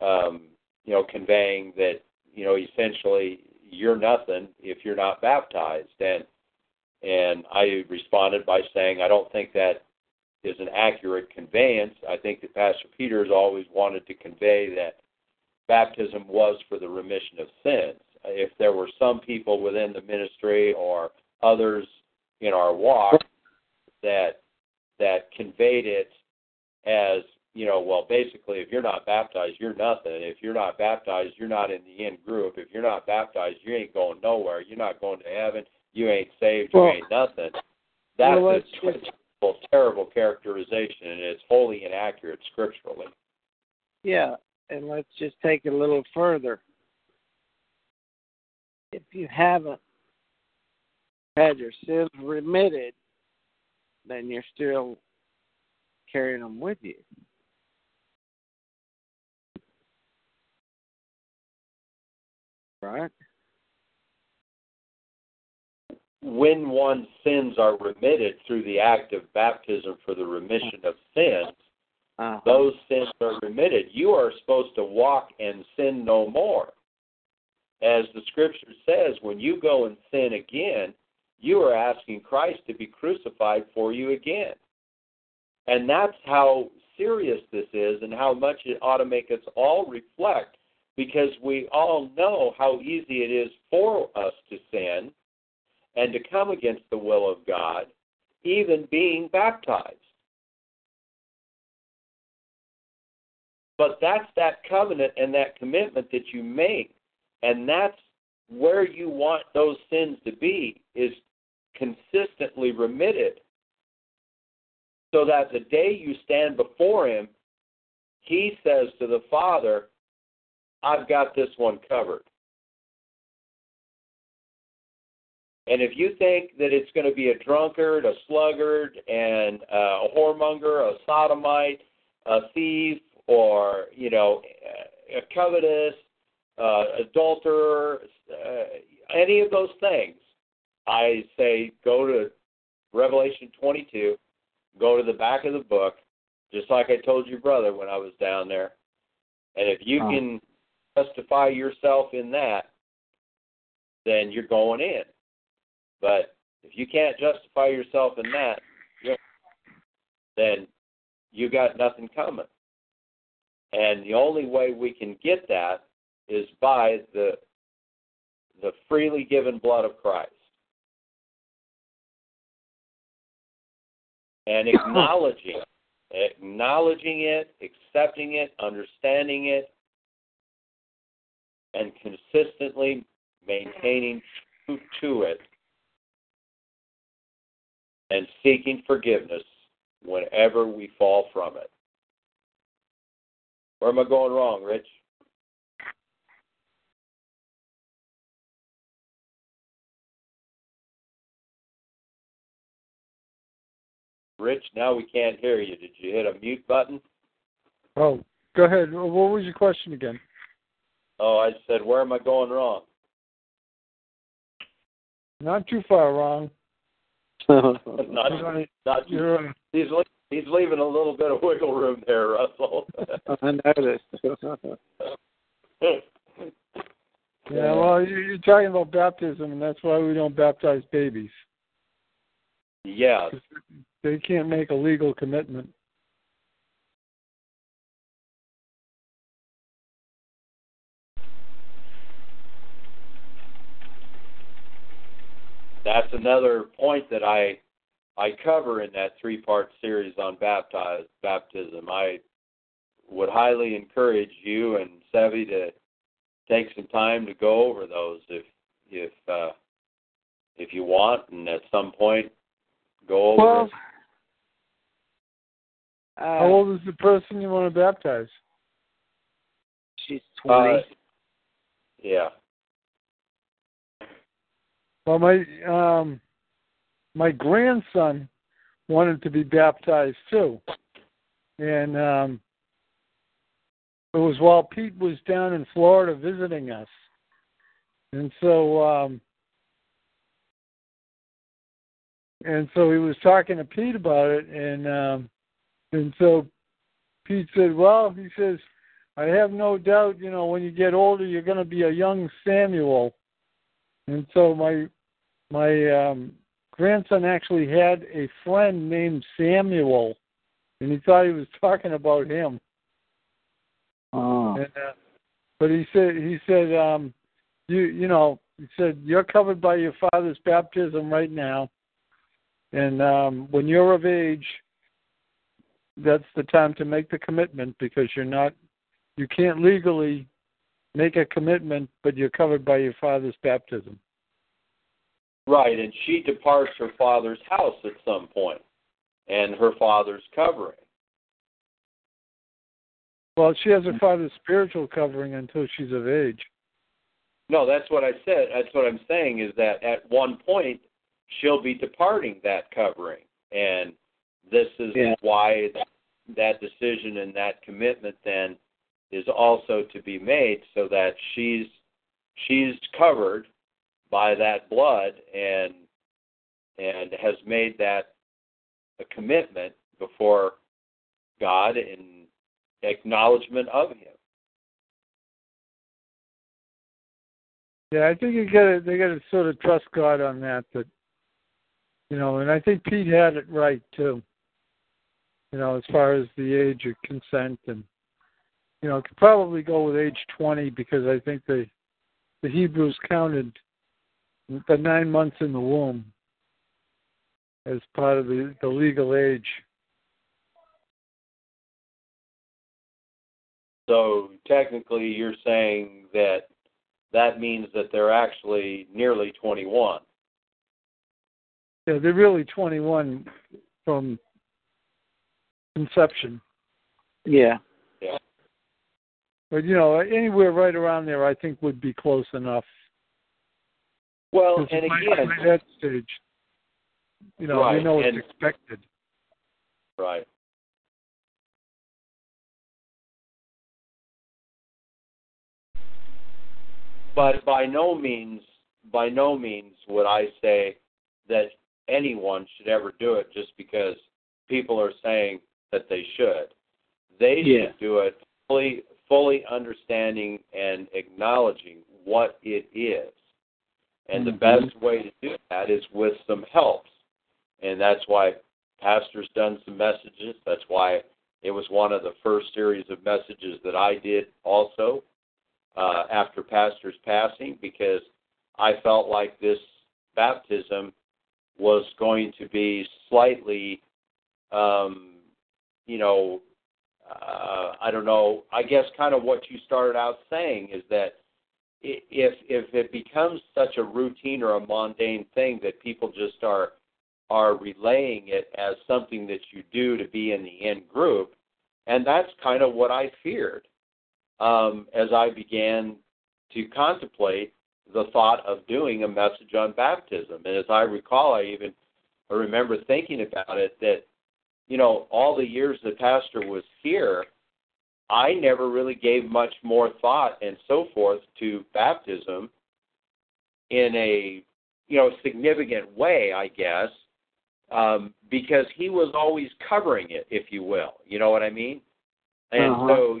um, you know, conveying that you know, essentially you're nothing if you're not baptized. And and I responded by saying I don't think that is an accurate conveyance. I think that Pastor Peters always wanted to convey that baptism was for the remission of sins. If there were some people within the ministry or others in our walk that that conveyed it as you know, well, basically, if you're not baptized, you're nothing. If you're not baptized, you're not in the in group. If you're not baptized, you ain't going nowhere. You're not going to heaven. You ain't saved. You ain't nothing. That's well, a terrible, terrible characterization, and it's wholly inaccurate scripturally. Yeah, and let's just take it a little further. If you haven't had your sins remitted, then you're still carrying them with you. Right? When one's sins are remitted through the act of baptism for the remission of sins, Uh-huh. those sins are remitted. You are supposed to walk and sin no more. As the scripture says, when you go and sin again, you are asking Christ to be crucified for you again. And that's how serious this is and how much it ought to make us all reflect because we all know how easy it is for us to sin and to come against the will of God, even being baptized. But that's that covenant and that commitment that you make. And that's where you want those sins to be is consistently remitted. So that the day you stand before him, he says to the Father, I've got this one covered. And if you think that it's going to be a drunkard, a sluggard, and uh, a whoremonger, a sodomite, a thief, or you know, a covetous, uh, adulterer, uh, any of those things, I say go to Revelation 22, go to the back of the book, just like I told your brother when I was down there. And if you Oh. can justify yourself in that, then you're going in. But if you can't justify yourself in that, then you got nothing coming. And the only way we can get that is by the the freely given blood of Christ. And *laughs* acknowledging acknowledging it, accepting it, understanding it, and consistently maintaining truth to it and seeking forgiveness whenever we fall from it. Where am I going wrong, Rich? Rich, now we can't hear you. Did you hit a mute button? Oh, go ahead. What was your question again? Oh, I said, where am I going wrong? Not too far wrong. *laughs* Not, You're on- not you're he's he's leaving a little bit of wiggle room there, Russell. *laughs* I noticed. *laughs* Yeah, well, you're talking about baptism, and that's why we don't baptize babies. Yes. They can't make a legal commitment. That's another point that I I cover in that three part series on baptize baptism. I would highly encourage you and Sevi to take some time to go over those if if uh, if you want, and at some point go over. Well, it. Uh, how old is the person you want to baptize? she's twenty. Uh, yeah. Well, my um, my grandson wanted to be baptized too, and um, it was while Pete was down in Florida visiting us, and so um, and so he was talking to Pete about it, and um, and so Pete said, "Well," he says, "I have no doubt, you know, when you get older, you're going to be a young Samuel." And so my my um, grandson actually had a friend named Samuel, and he thought he was talking about him. Oh. And, uh, but he said he said um, you you know he said you're covered by your father's baptism right now, and um, when you're of age, that's the time to make the commitment because you're not you can't legally make a commitment, but you're covered by your father's baptism. Right, and she departs her father's house at some point, and her father's covering. Well, she has her father's spiritual covering until she's of age. No, that's what I said. That's what I'm saying is that at one point she'll be departing that covering, and this is Yeah. why that, that decision and that commitment then is also to be made so that she's she's covered by that blood and and has made that a commitment before God in acknowledgement of Him. Yeah, I think you got to they got to sort of trust God on that. That you know, and I think Pete had it right too. You know, as far as the age of consent, and you know, could probably go with age twenty because I think the the Hebrews counted the nine months in the womb as part of the the legal age. So technically, you're saying that that means that they're actually nearly 21. Yeah, they're really twenty one from conception. Yeah. But you know, anywhere right around there, I think would be close enough. Well, and again, by that stage, you know, Right, know and- expected. right. But by no means, by no means would I say that anyone should ever do it just because people are saying that they should. They Yeah. should do it fully, fully understanding and acknowledging what it is. And the Mhm. best way to do that is with some helps. And that's why Pastor's done some messages. That's why it was one of the first series of messages that I did also uh, after Pastor's passing because I felt like this baptism was going to be slightly, um, you know, uh, I don't know. I guess kind of what you started out saying is that if if it becomes such a routine or a mundane thing that people just are are relaying it as something that you do to be in the in group, and that's kind of what I feared um, as I began to contemplate the thought of doing a message on baptism. And as I recall, I even I remember thinking about it that you know all the years the pastor was here, I never really gave much more thought and so forth to baptism in a you know significant way, I guess, um, because he was always covering it, if you will. You know what I mean? And Uh-huh. so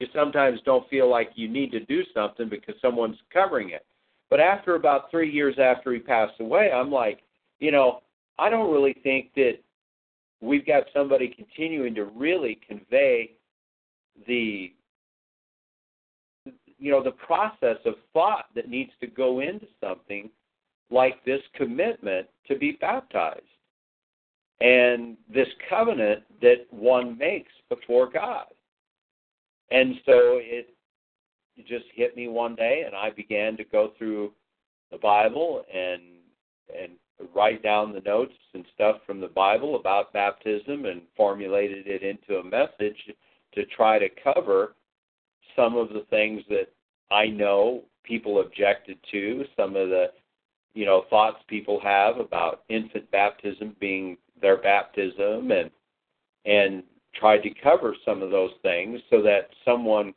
you sometimes don't feel like you need to do something because someone's covering it. But after about three years after he passed away, I'm like, you know, I don't really think that we've got somebody continuing to really convey the you know the process of thought that needs to go into something like this commitment to be baptized and this covenant that one makes before God. And so it just hit me one day and I began to go through the Bible and and write down the notes and stuff from the Bible about baptism and formulated it into a message to try to cover some of the things that I know people objected to, some of the you know thoughts people have about infant baptism being their baptism and and tried to cover some of those things so that someone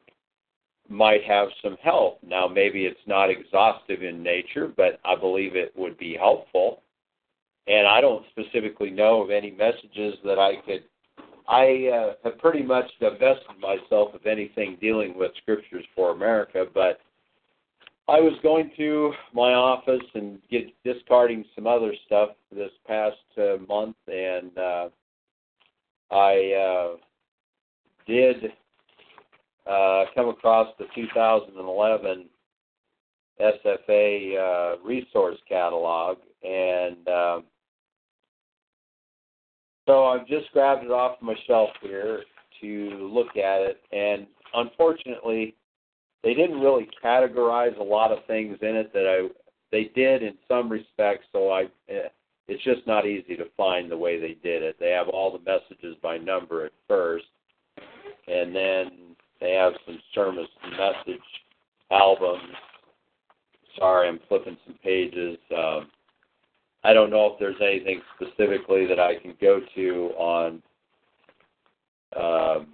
might have some help. Now maybe it's not exhaustive in nature, but I believe it would be helpful. And I don't specifically know of any messages that I could I uh, have pretty much divested myself of anything dealing with scriptures for America, but I was going to my office and get discarding some other stuff this past uh, month, and uh, I uh, did uh, come across the 2011 SFA uh, resource catalog, and um, so I've just grabbed it off my shelf here to look at it, and unfortunately, they didn't really categorize a lot of things in it that I they did in some respects. So I eh, it's just not easy to find the way they did it. They have all the messages by number at first, and then they have some sermon message albums. Sorry, I'm flipping some pages. Um, I don't know if there's anything specifically that I can go to on um,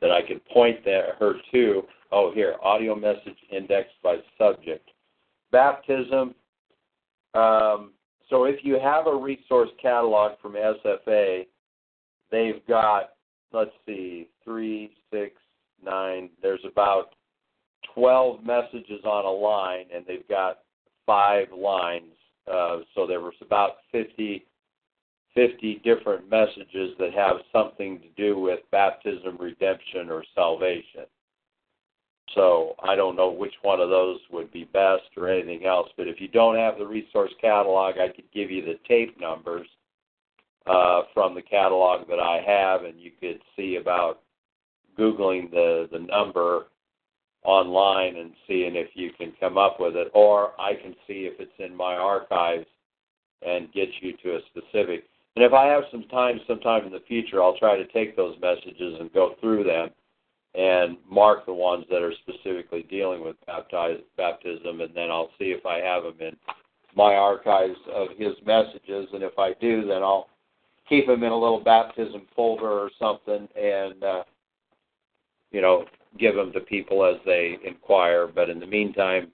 that I can point that, her to. Oh, here, audio message indexed by subject. Baptism. Um, so if you have a resource catalog from SFA, they've got, let's see, three, six, nine, there's about 12 messages on a line, and they've got five lines. Uh, so there was about 50, 50 different messages that have something to do with baptism, redemption, or salvation. So I don't know which one of those would be best or anything else. But if you don't have the resource catalog, I could give you the tape numbers uh, from the catalog that I have, and you could see about googling the the number online and seeing if you can come up with it, or I can see if it's in my archives and get you to a specific. And if I have some time sometime in the future, I'll try to take those messages and go through them and mark the ones that are specifically dealing with baptize, baptism, and then I'll see if I have them in my archives of his messages. And if I do, then I'll keep them in a little baptism folder or something, and uh, you know, give them to people as they inquire. But in the meantime,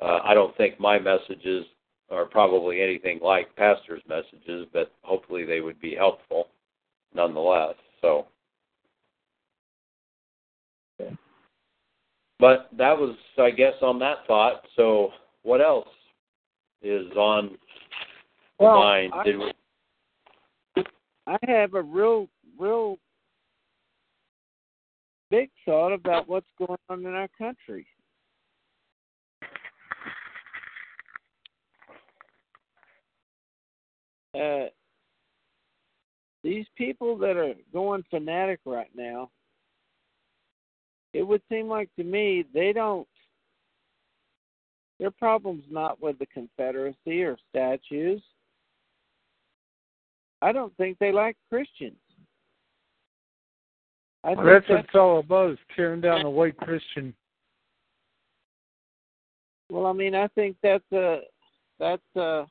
uh, I don't think my messages are probably anything like pastors' messages, but hopefully they would be helpful nonetheless. So. But that was, I guess, on that thought. So, what else is on well, mind? I, we... I have a real, real big thought about what's going on in our country. Uh, these people that are going fanatic right now, it would seem like to me they don't. Their problem's not with the Confederacy or statues. I don't think they like Christians. I well, that's, that's what it's all about is tearing down the white Christian. Well, I mean, I think that's a that's a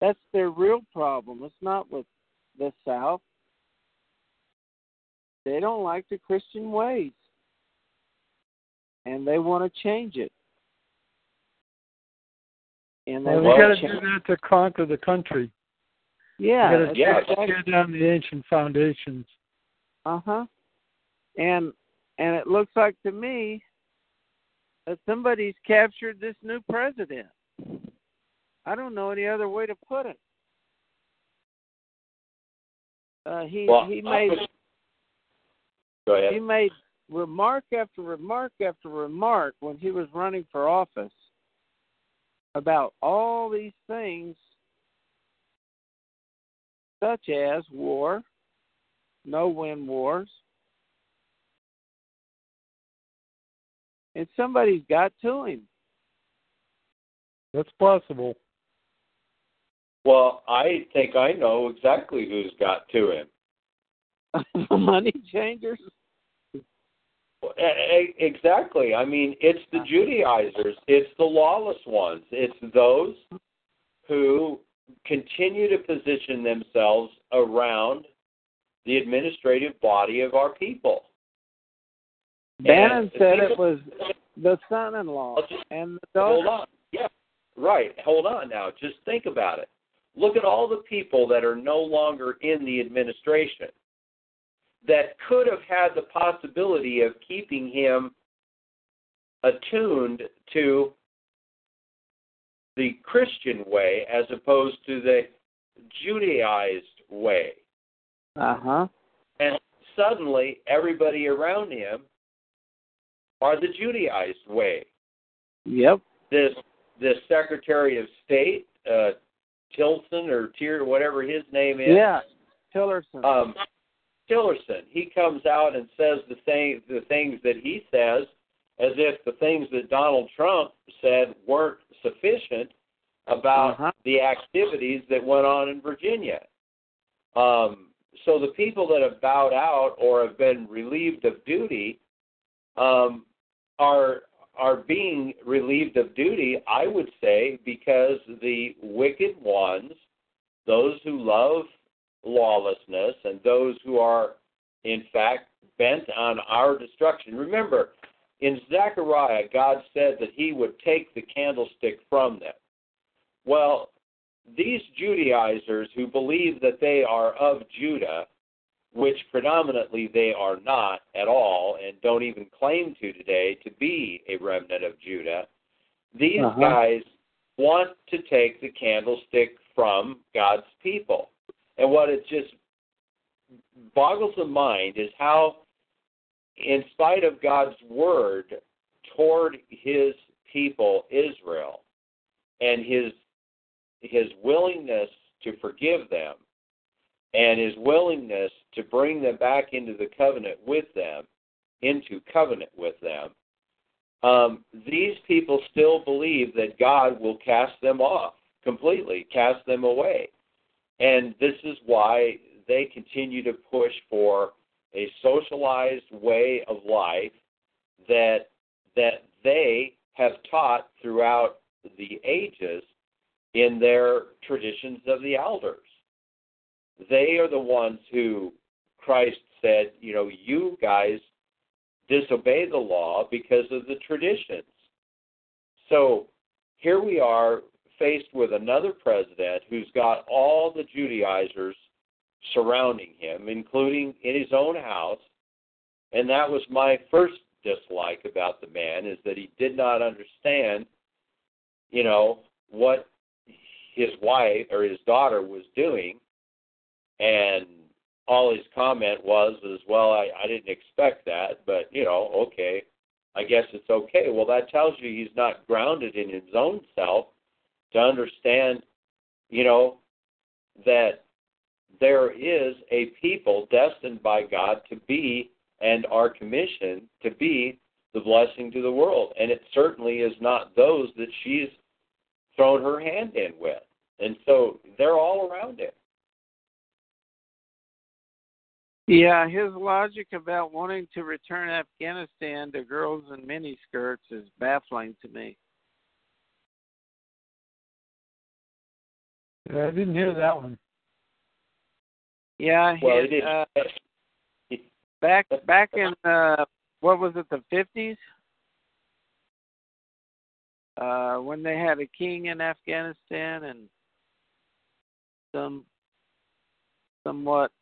that's their real problem. It's not with the South. They don't like the Christian ways, and they want to change it. And they well, we got to do that to conquer the country. Yeah, we got to yeah. tear down the ancient foundations. Uh huh. And And it looks like to me that somebody's captured this new president. I don't know any other way to put it. Uh, he Well, he made Go ahead. he made remark after remark after remark when he was running for office about all these things such as war, no win wars. And somebody's got to him. That's possible. Well, I think I know exactly who's got to him. *laughs* The money changers. Exactly. I mean, it's the Judaizers, it's the lawless ones, it's those who continue to position themselves around the administrative body of our people. Bannon And said think it was the son-in-law just- and the Hold daughter. on. Yeah. Right. Hold on now. Just think about it. Look at all the people that are no longer in the administration that could have had the possibility of keeping him attuned to the Christian way as opposed to the Judaized way. Uh huh. And suddenly everybody around him are the Judaized way. Yep. this this Secretary of State, uh, Tilson or Tier, whatever his name is. Yeah. Tillerson. Um, Tillerson. He comes out and says the thing, the things that he says, as if the things that Donald Trump said weren't sufficient about Uh-huh. the activities that went on in Virginia. Um, so the people that have bowed out or have been relieved of duty um, are are being relieved of duty, I would say, because the wicked ones, those who love lawlessness, and those who are, in fact, bent on our destruction. Remember, in Zechariah, God said that He would take the candlestick from them. Well, these Judaizers who believe that they are of Judah, which predominantly they are not at all and don't even claim to today to be a remnant of Judah, these Uh-huh. guys want to take the candlestick from God's people. And what it just boggles the mind is how, in spite of God's word toward his people, Israel, and his his willingness to forgive them and his willingness to bring them back into the covenant with them, into covenant with them, um, these people still believe that God will cast them off completely, cast them away. And this is why they continue to push for a socialized way of life that that they have taught throughout the ages in their traditions of the elders. They are the ones who Christ said, you know, you guys disobey the law because of the traditions. So here we are faced with another president who's got all the Judaizers surrounding him, including in his own house. And that was my first dislike about the man is that he did not understand, you know, what his wife or his daughter was doing and all his comment was as well I, I didn't expect that but you know okay i guess it's okay. Well that tells you he's not grounded in his own self to understand you know that there is a people destined by god to be and are commissioned to be the blessing to the world. And it certainly is not those that she's thrown her hand in with and so they're all around him Yeah, his logic about wanting to return Afghanistan to girls in miniskirts is baffling to me. Yeah, I didn't hear that one. Yeah, well he, it uh, *laughs* back back in uh what was it, the fifties? Uh when they had a king in Afghanistan and some somewhat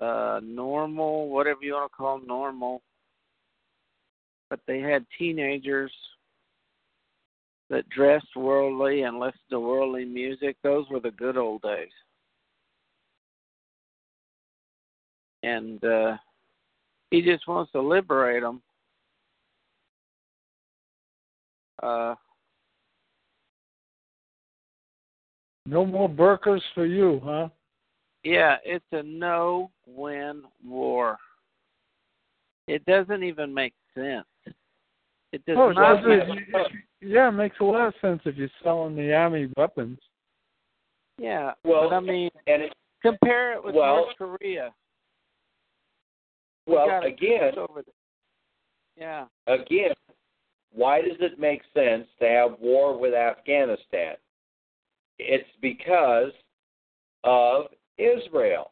uh normal, whatever you want to call normal but they had teenagers that dressed worldly and listened to worldly music. Those were the good old days. And uh, he just wants to liberate them. Uh, No more burkas for you, huh? yeah, it's a no-win war. It doesn't even make sense. It does Oh, not. does it. Yeah, it makes a lot of sense if you're selling the army weapons. Yeah, Well, but I mean, and it, compare it with well- North Korea. We well, again, over. Yeah. again, why does it make sense to have war with Afghanistan? It's because of Israel.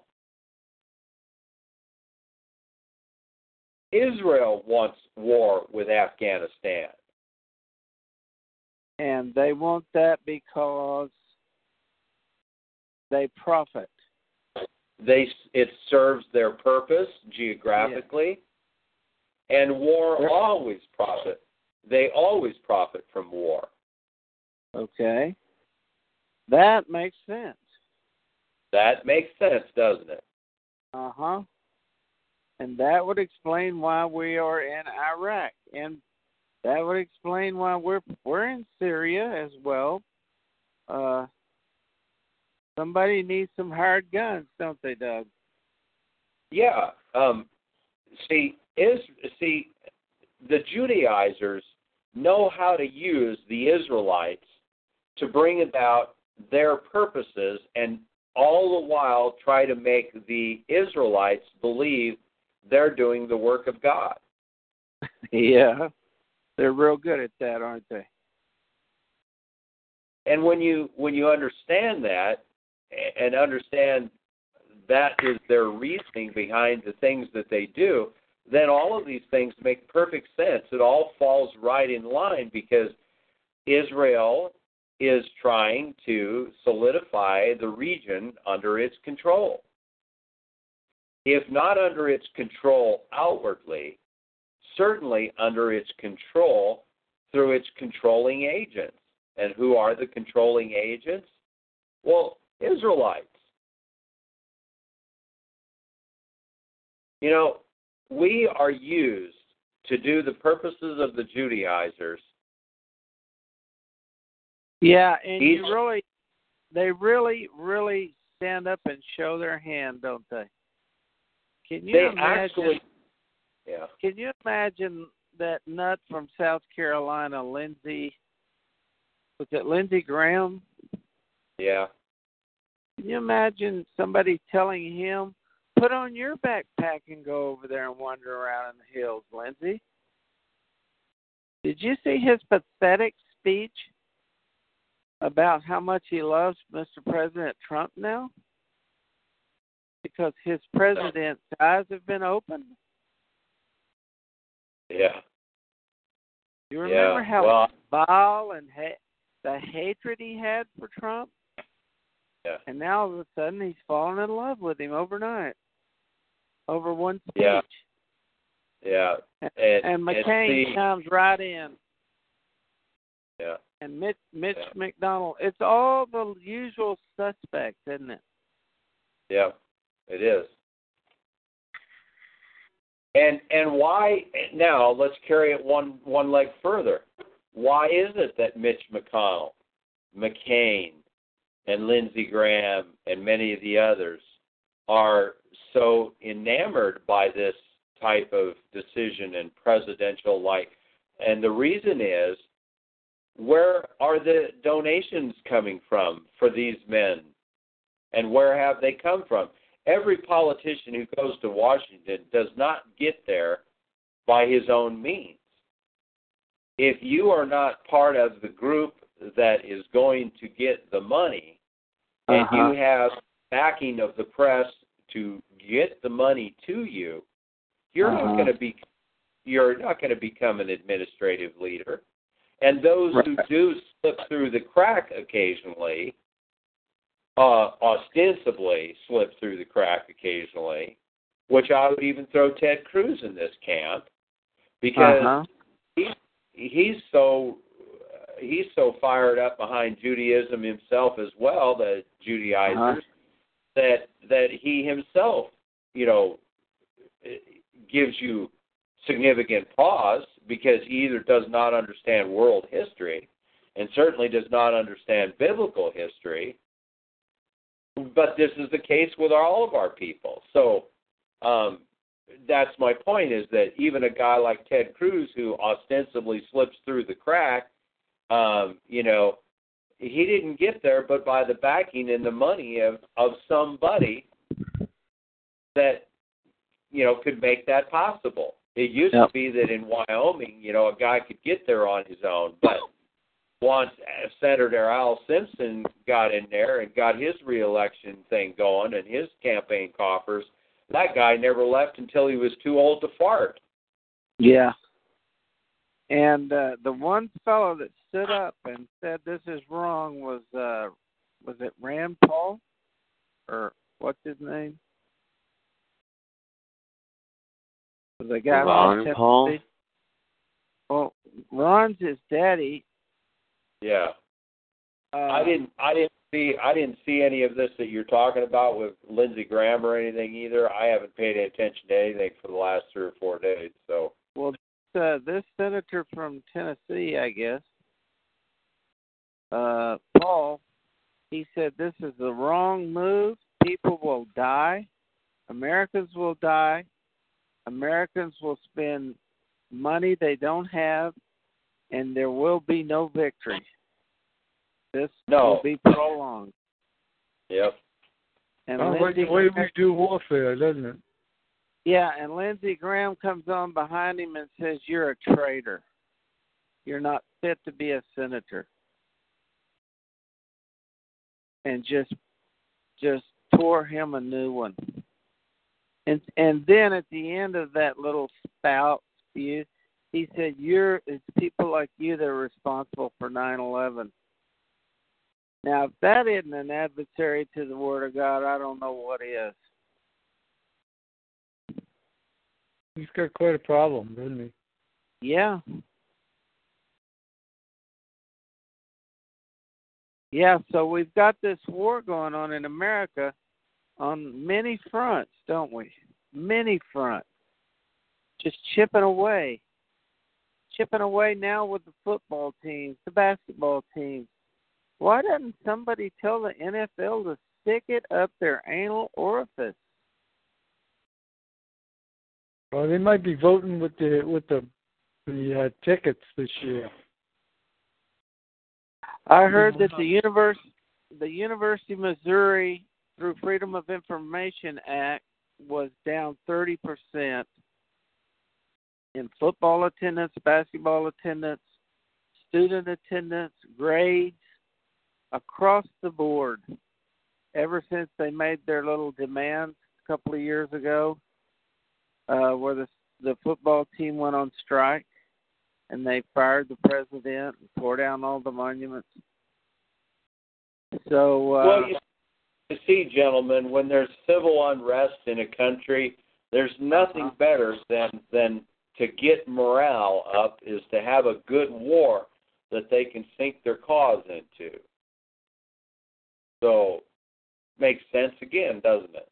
Israel wants war with Afghanistan. and they want that because they profit. They it serves their purpose geographically, and war always profit. They always profit from war. Okay, that makes sense. That makes sense, doesn't it? Uh huh. And that would explain why we are in Iraq, and that would explain why we're we're in Syria as well. Uh, somebody needs some hard guns, don't they, Doug? Yeah. Um, see, is see, the Judaizers know how to use the Israelites to bring about their purposes, and all the while try to make the Israelites believe they're doing the work of God. *laughs* yeah, they're real good at that, aren't they? And when you when you understand that and understand that is their reasoning behind the things that they do, then all of these things make perfect sense. It all falls right in line because Israel is trying to solidify the region under its control. If not under its control outwardly, certainly under its control through its controlling agents. And who are the controlling agents? Well, Israelites. You know, we are used to do the purposes of the Judaizers. Yeah, and Each- you really, they really, really stand up and show their hand, don't they? Can you they imagine? actually, yeah, Can you imagine that nut from South Carolina, Lindsey? Was it Lindsey Graham? yeah, Can you imagine somebody telling him, "Put on your backpack and go over there and wander around in the hills, Lindsey"? Did you see his pathetic speech about how much he loves Mr. President Trump now? Because his president's eyes have been opened. yeah, You remember yeah. how well, vile and ha- the hatred he had for Trump, yeah, and now all of a sudden he's fallen in love with him overnight over one speech. Yeah. yeah, And, and, McCain comes right in, yeah. and Mitch, Mitch Yeah. McDonald. It's all the usual suspects, isn't it? Yeah, it is. And and why now? Let's carry it one one leg further. Why is it that Mitch McConnell, McCain, and Lindsey Graham and many of the others are so enamored by this type of decision and presidential like? And the reason is, where are the donations coming from for these men and where have they come from? Every politician who goes to Washington does not get there by his own means. If you are not part of the group that is going to get the money and Uh-huh. you have backing of the press to get the money to you, you're Uh-huh. not going to be you're not going to become an administrative leader. And those who do slip through the crack occasionally uh, ostensibly slip through the crack occasionally, which I would even throw Ted Cruz in this camp because Uh-huh. he's he's so he's so fired up behind Judaism himself as well, the Judaizers, Uh-huh. That that he himself, you know, gives you significant pause because he either does not understand world history and certainly does not understand biblical history. But this is the case with all of our people. So um, that's my point is that even a guy like Ted Cruz, who ostensibly slips through the crack, um, you know, he didn't get there, but by the backing and the money of of somebody that you know could make that possible. It used Yep. to be that in Wyoming, you know, a guy could get there on his own, but once Senator Al Simpson got in there and got his reelection thing going and his campaign coffers, that guy never left until he was too old to fart. Yeah. And uh, the one fellow that stood up and said this is wrong was uh was it Rand Paul or what's his name? Was the guy Ron Paul? Tennessee? Well, Ron's his daddy. Yeah. Uh, I didn't I didn't see I didn't see any of this that you're talking about with Lindsey Graham or anything either. I haven't paid any attention to anything for the last three or four days. So Well, uh, this senator from Tennessee, I guess, uh, Paul, he said this is the wrong move. People will die. Americans will die. Americans will spend money they don't have, and there will be no victory. This No. will be prolonged. yep. And Sounds like the way we do warfare, doesn't it? Yeah, and Lindsey Graham comes on behind him and says, You're a traitor. You're not fit to be a senator. And just just tore him a new one. And and then at the end of that little spout spew, he said, You're it's people like you that are responsible for nine eleven. Now if that isn't an adversary to the word of God, I don't know what is. He's got quite a problem, doesn't he? Yeah. Yeah, so we've got this war going on in America on many fronts, don't we? Many fronts. Just chipping away. Chipping away now with the football teams, the basketball teams. Why doesn't somebody tell the NFL to stick it up their anal orifice? Well, they might be voting with the with the the uh, tickets this year. I heard that the univers the University of Missouri through Freedom of Information Act was down thirty percent in football attendance, basketball attendance, student attendance, grades across the board. Ever since they made their little demands a couple of years ago, uh, where the the football team went on strike and they fired the president and tore down all the monuments. So uh, well, you, you see, gentlemen, when there's civil unrest in a country, there's nothing Uh-huh. better than than to get morale up is to have a good war that they can sink their cause into. So, makes sense again, doesn't it?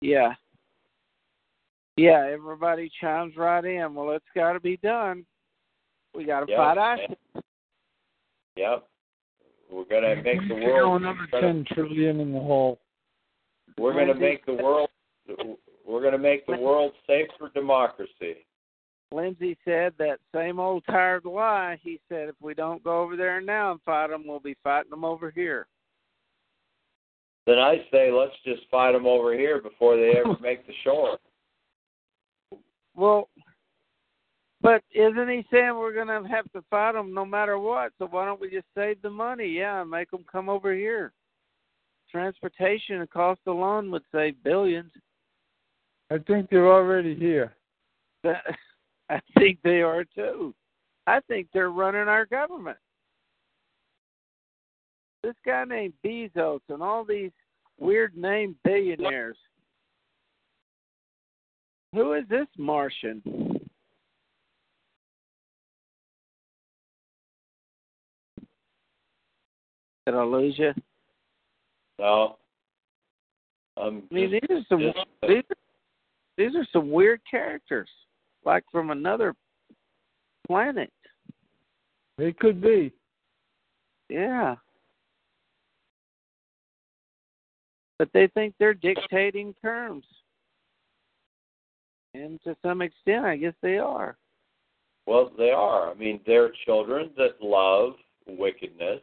yeah, yeah, everybody chimes right in. Well, it's got to be done. We got to Yep. fight ISIS. Yep. We're gonna make the You know, world. another ten trillion in the hole. We're gonna make the world. We're gonna make the world safe for democracy. Lindsey said that same old tired lie. He said, if we don't go over there now and fight them, we'll be fighting them over here. Then I say let's just fight them over here before they ever *laughs* make the shore. Well, but isn't he saying we're going to have to fight them no matter what? So why don't we just save the money? Yeah, and make them come over here. Transportation cost alone would save billions. I think they're already here. *laughs* I think they are too. I think they're running our government. This guy named Bezos and all these weird named billionaires. Who is this Martian? Did I lose you? No. I mean, just, these are some these, are, these are some weird characters, like from another planet. It could be. Yeah. But they think they're dictating terms. And to some extent, I guess they are. Well, they are. I mean, they're children that love wickedness.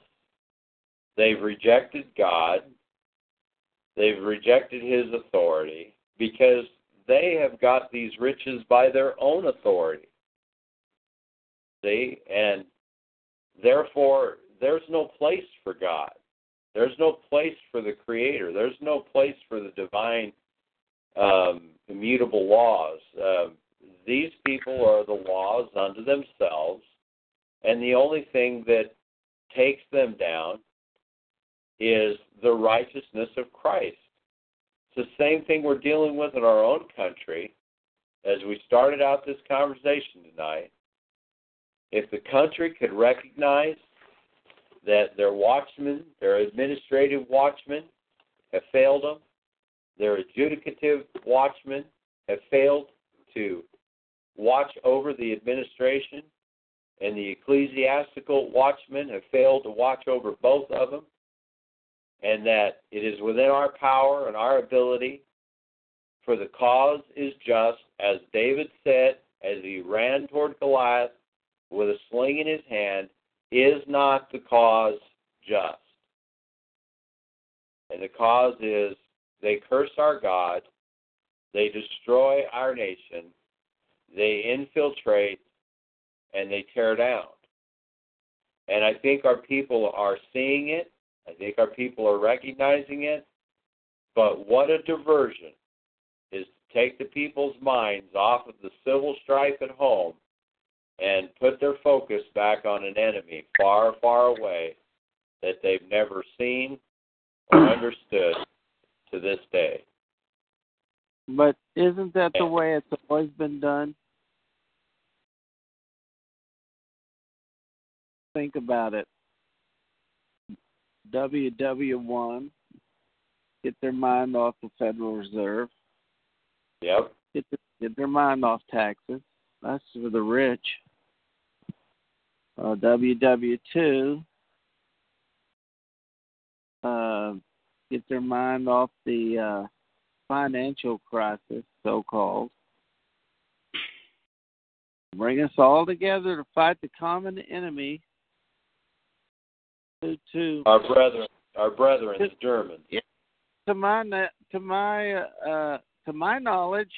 They've rejected God. They've rejected His authority because they have got these riches by their own authority. See? And therefore, there's no place for God. There's no place for the Creator. There's no place for the divine um, immutable laws. Um, these people are the laws unto themselves, and the only thing that takes them down is the righteousness of Christ. It's the same thing we're dealing with in our own country as we started out this conversation tonight. If the country could recognize that their watchmen, their administrative watchmen, have failed them, their adjudicative watchmen have failed to watch over the administration, and the ecclesiastical watchmen have failed to watch over both of them, and that it is within our power and our ability, for the cause is just, as David said as he ran toward Goliath with a sling in his hand, is not the cause just? And the cause is they curse our God, they destroy our nation, they infiltrate, and they tear down. And I think our people are seeing it. I think our people are recognizing it. But what a diversion is to take the people's minds off of the civil strife at home and put their focus back on an enemy far, far away that they've never seen or understood to this day. But isn't that the way it's always been done? Think about it. WW1 get their mind off the Federal Reserve, Yep. get the, get their mind off taxes. That's for the rich. Uh, WW2 uh, get their mind off the uh, financial crisis, so called. Bring us all together to fight the common enemy. To to Our brethren, our brethren, the Germans. to my to my uh, to my knowledge,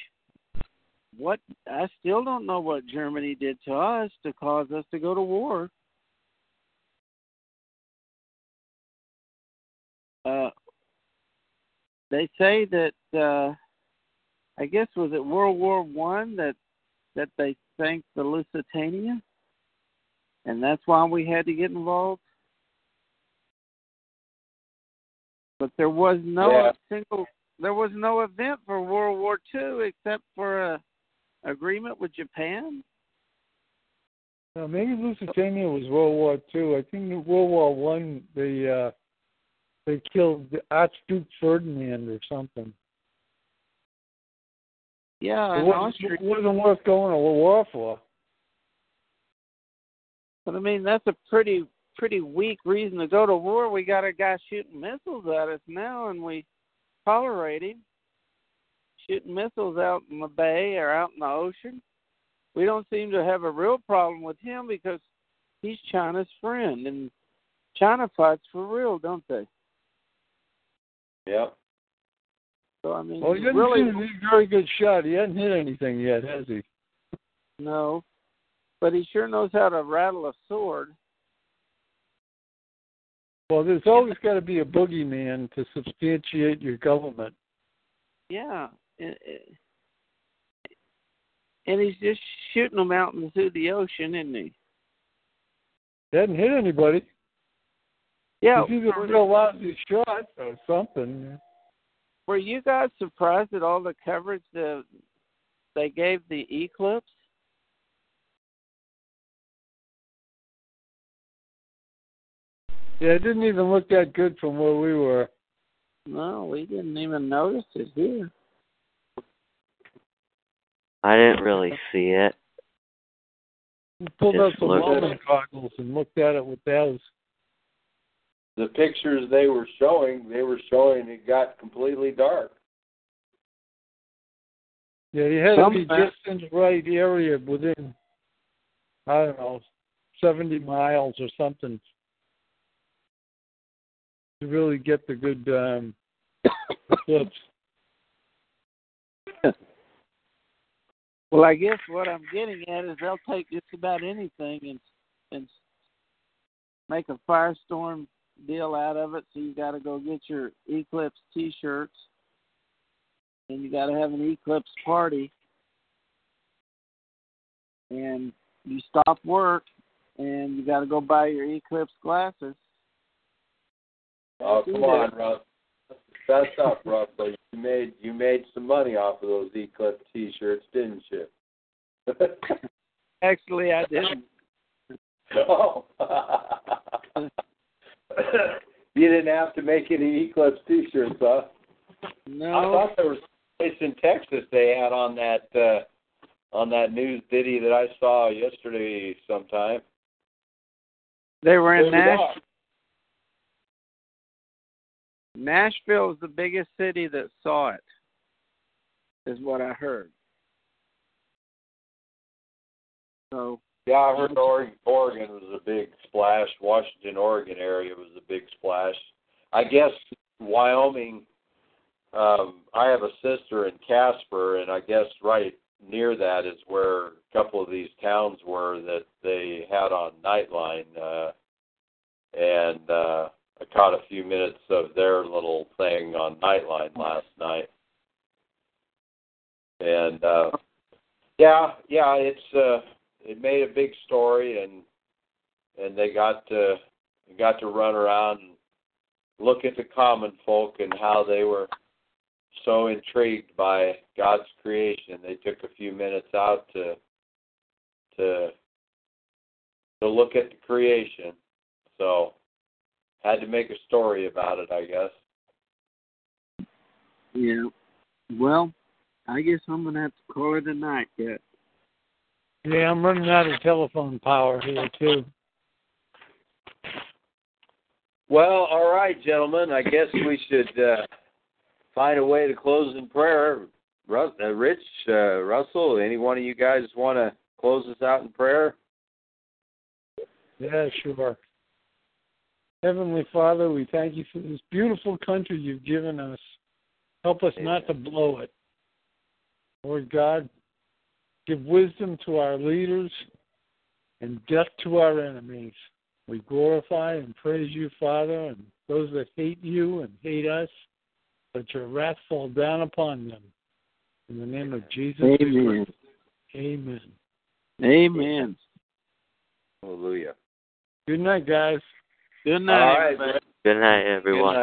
what I still don't know what Germany did to us to cause us to go to war. Uh, they say that uh, I guess was it World War One that that they sank the Lusitania, and that's why we had to get involved. But there was no Yeah. single there was no event for World War Two except for a agreement with Japan. Uh, maybe Lusitania was World War Two. I think World War One the uh, they killed the Archduke Ferdinand or something. Yeah, It wasn't, Austria. it wasn't worth going to war for. But I mean, that's a pretty pretty weak reason to go to war. We got a guy shooting missiles at us now, and we tolerate him shooting missiles out in the bay or out in the ocean. We don't seem to have a real problem with him because he's China's friend, and China fights for real, don't they? Yep. So I mean, Well, he doesn't really, seem to be a very good shot. He hasn't hit anything yet, has he? no. But he sure knows how to rattle a sword. Well, there's always got to be a boogeyman to substantiate your government. Yeah. And and he's just shooting them out into the ocean, isn't he? He hasn't hit anybody. Yeah. He's either a real lousy shot or something. Were you guys surprised at all the coverage that they gave the eclipse? Yeah, it didn't even look that good from where we were. No, we didn't even notice it here. I didn't really see it. We pulled out Just some look goggles and looked at it with those. The pictures they were showing, they were showing it got completely dark. Yeah, you had to be Some- just in the right area within, I don't know, 70 miles or something to really get the good um, *coughs* eclipse. *laughs* Well, I guess what I'm getting at is they'll take just about anything and and make a firestorm deal out of it. So you got to go get your eclipse T-shirts, and you got to have an eclipse party, and you stop work, and you got to go buy your eclipse glasses. Oh, come on, Russ. That's up, Russell. You made you made some money off of those Eclipse T-shirts, didn't you? *laughs* Actually, I didn't. *laughs* oh. *laughs* you didn't have to make any Eclipse T-shirts, huh? No. I thought there was a place in Texas they had on that uh on that news ditty that I saw yesterday sometime. they were in Nashville. Nashville is the biggest city that saw it, is what I heard. So, Yeah, I heard Oregon, was a big splash. Washington, Oregon area was a big splash. I guess Wyoming. Um, I have a sister in Casper, and I guess right near that is where a couple of these towns were that they had on Nightline, uh, and uh, I caught a few minutes of their little thing on Nightline last night. And uh, yeah, yeah, it's uh, it made a big story, and and they got to got to run around and look at the common folk and how they were so intrigued by God's creation. They took a few minutes out to to to look at the creation. So had to make a story about it, I guess. yeah. Well, I guess I'm to have to call it a night yet. Yeah, I'm running out of telephone power here too. Well, all right, gentlemen. I guess we should uh, find a way to close in prayer. Rus- uh, Rich, uh, Russell, any one of you guys want to close us out in prayer? Yeah, sure. Heavenly Father, we thank you for this beautiful country you've given us. Help us not to blow it. Lord God, give wisdom to our leaders and death to our enemies. We glorify and praise you, Father, and those that hate you and hate us, let your wrath fall down upon them. In the name of Jesus. Amen. Amen. Amen. Hallelujah. Good night, guys. Good night. All right. Good night, Good night, everyone.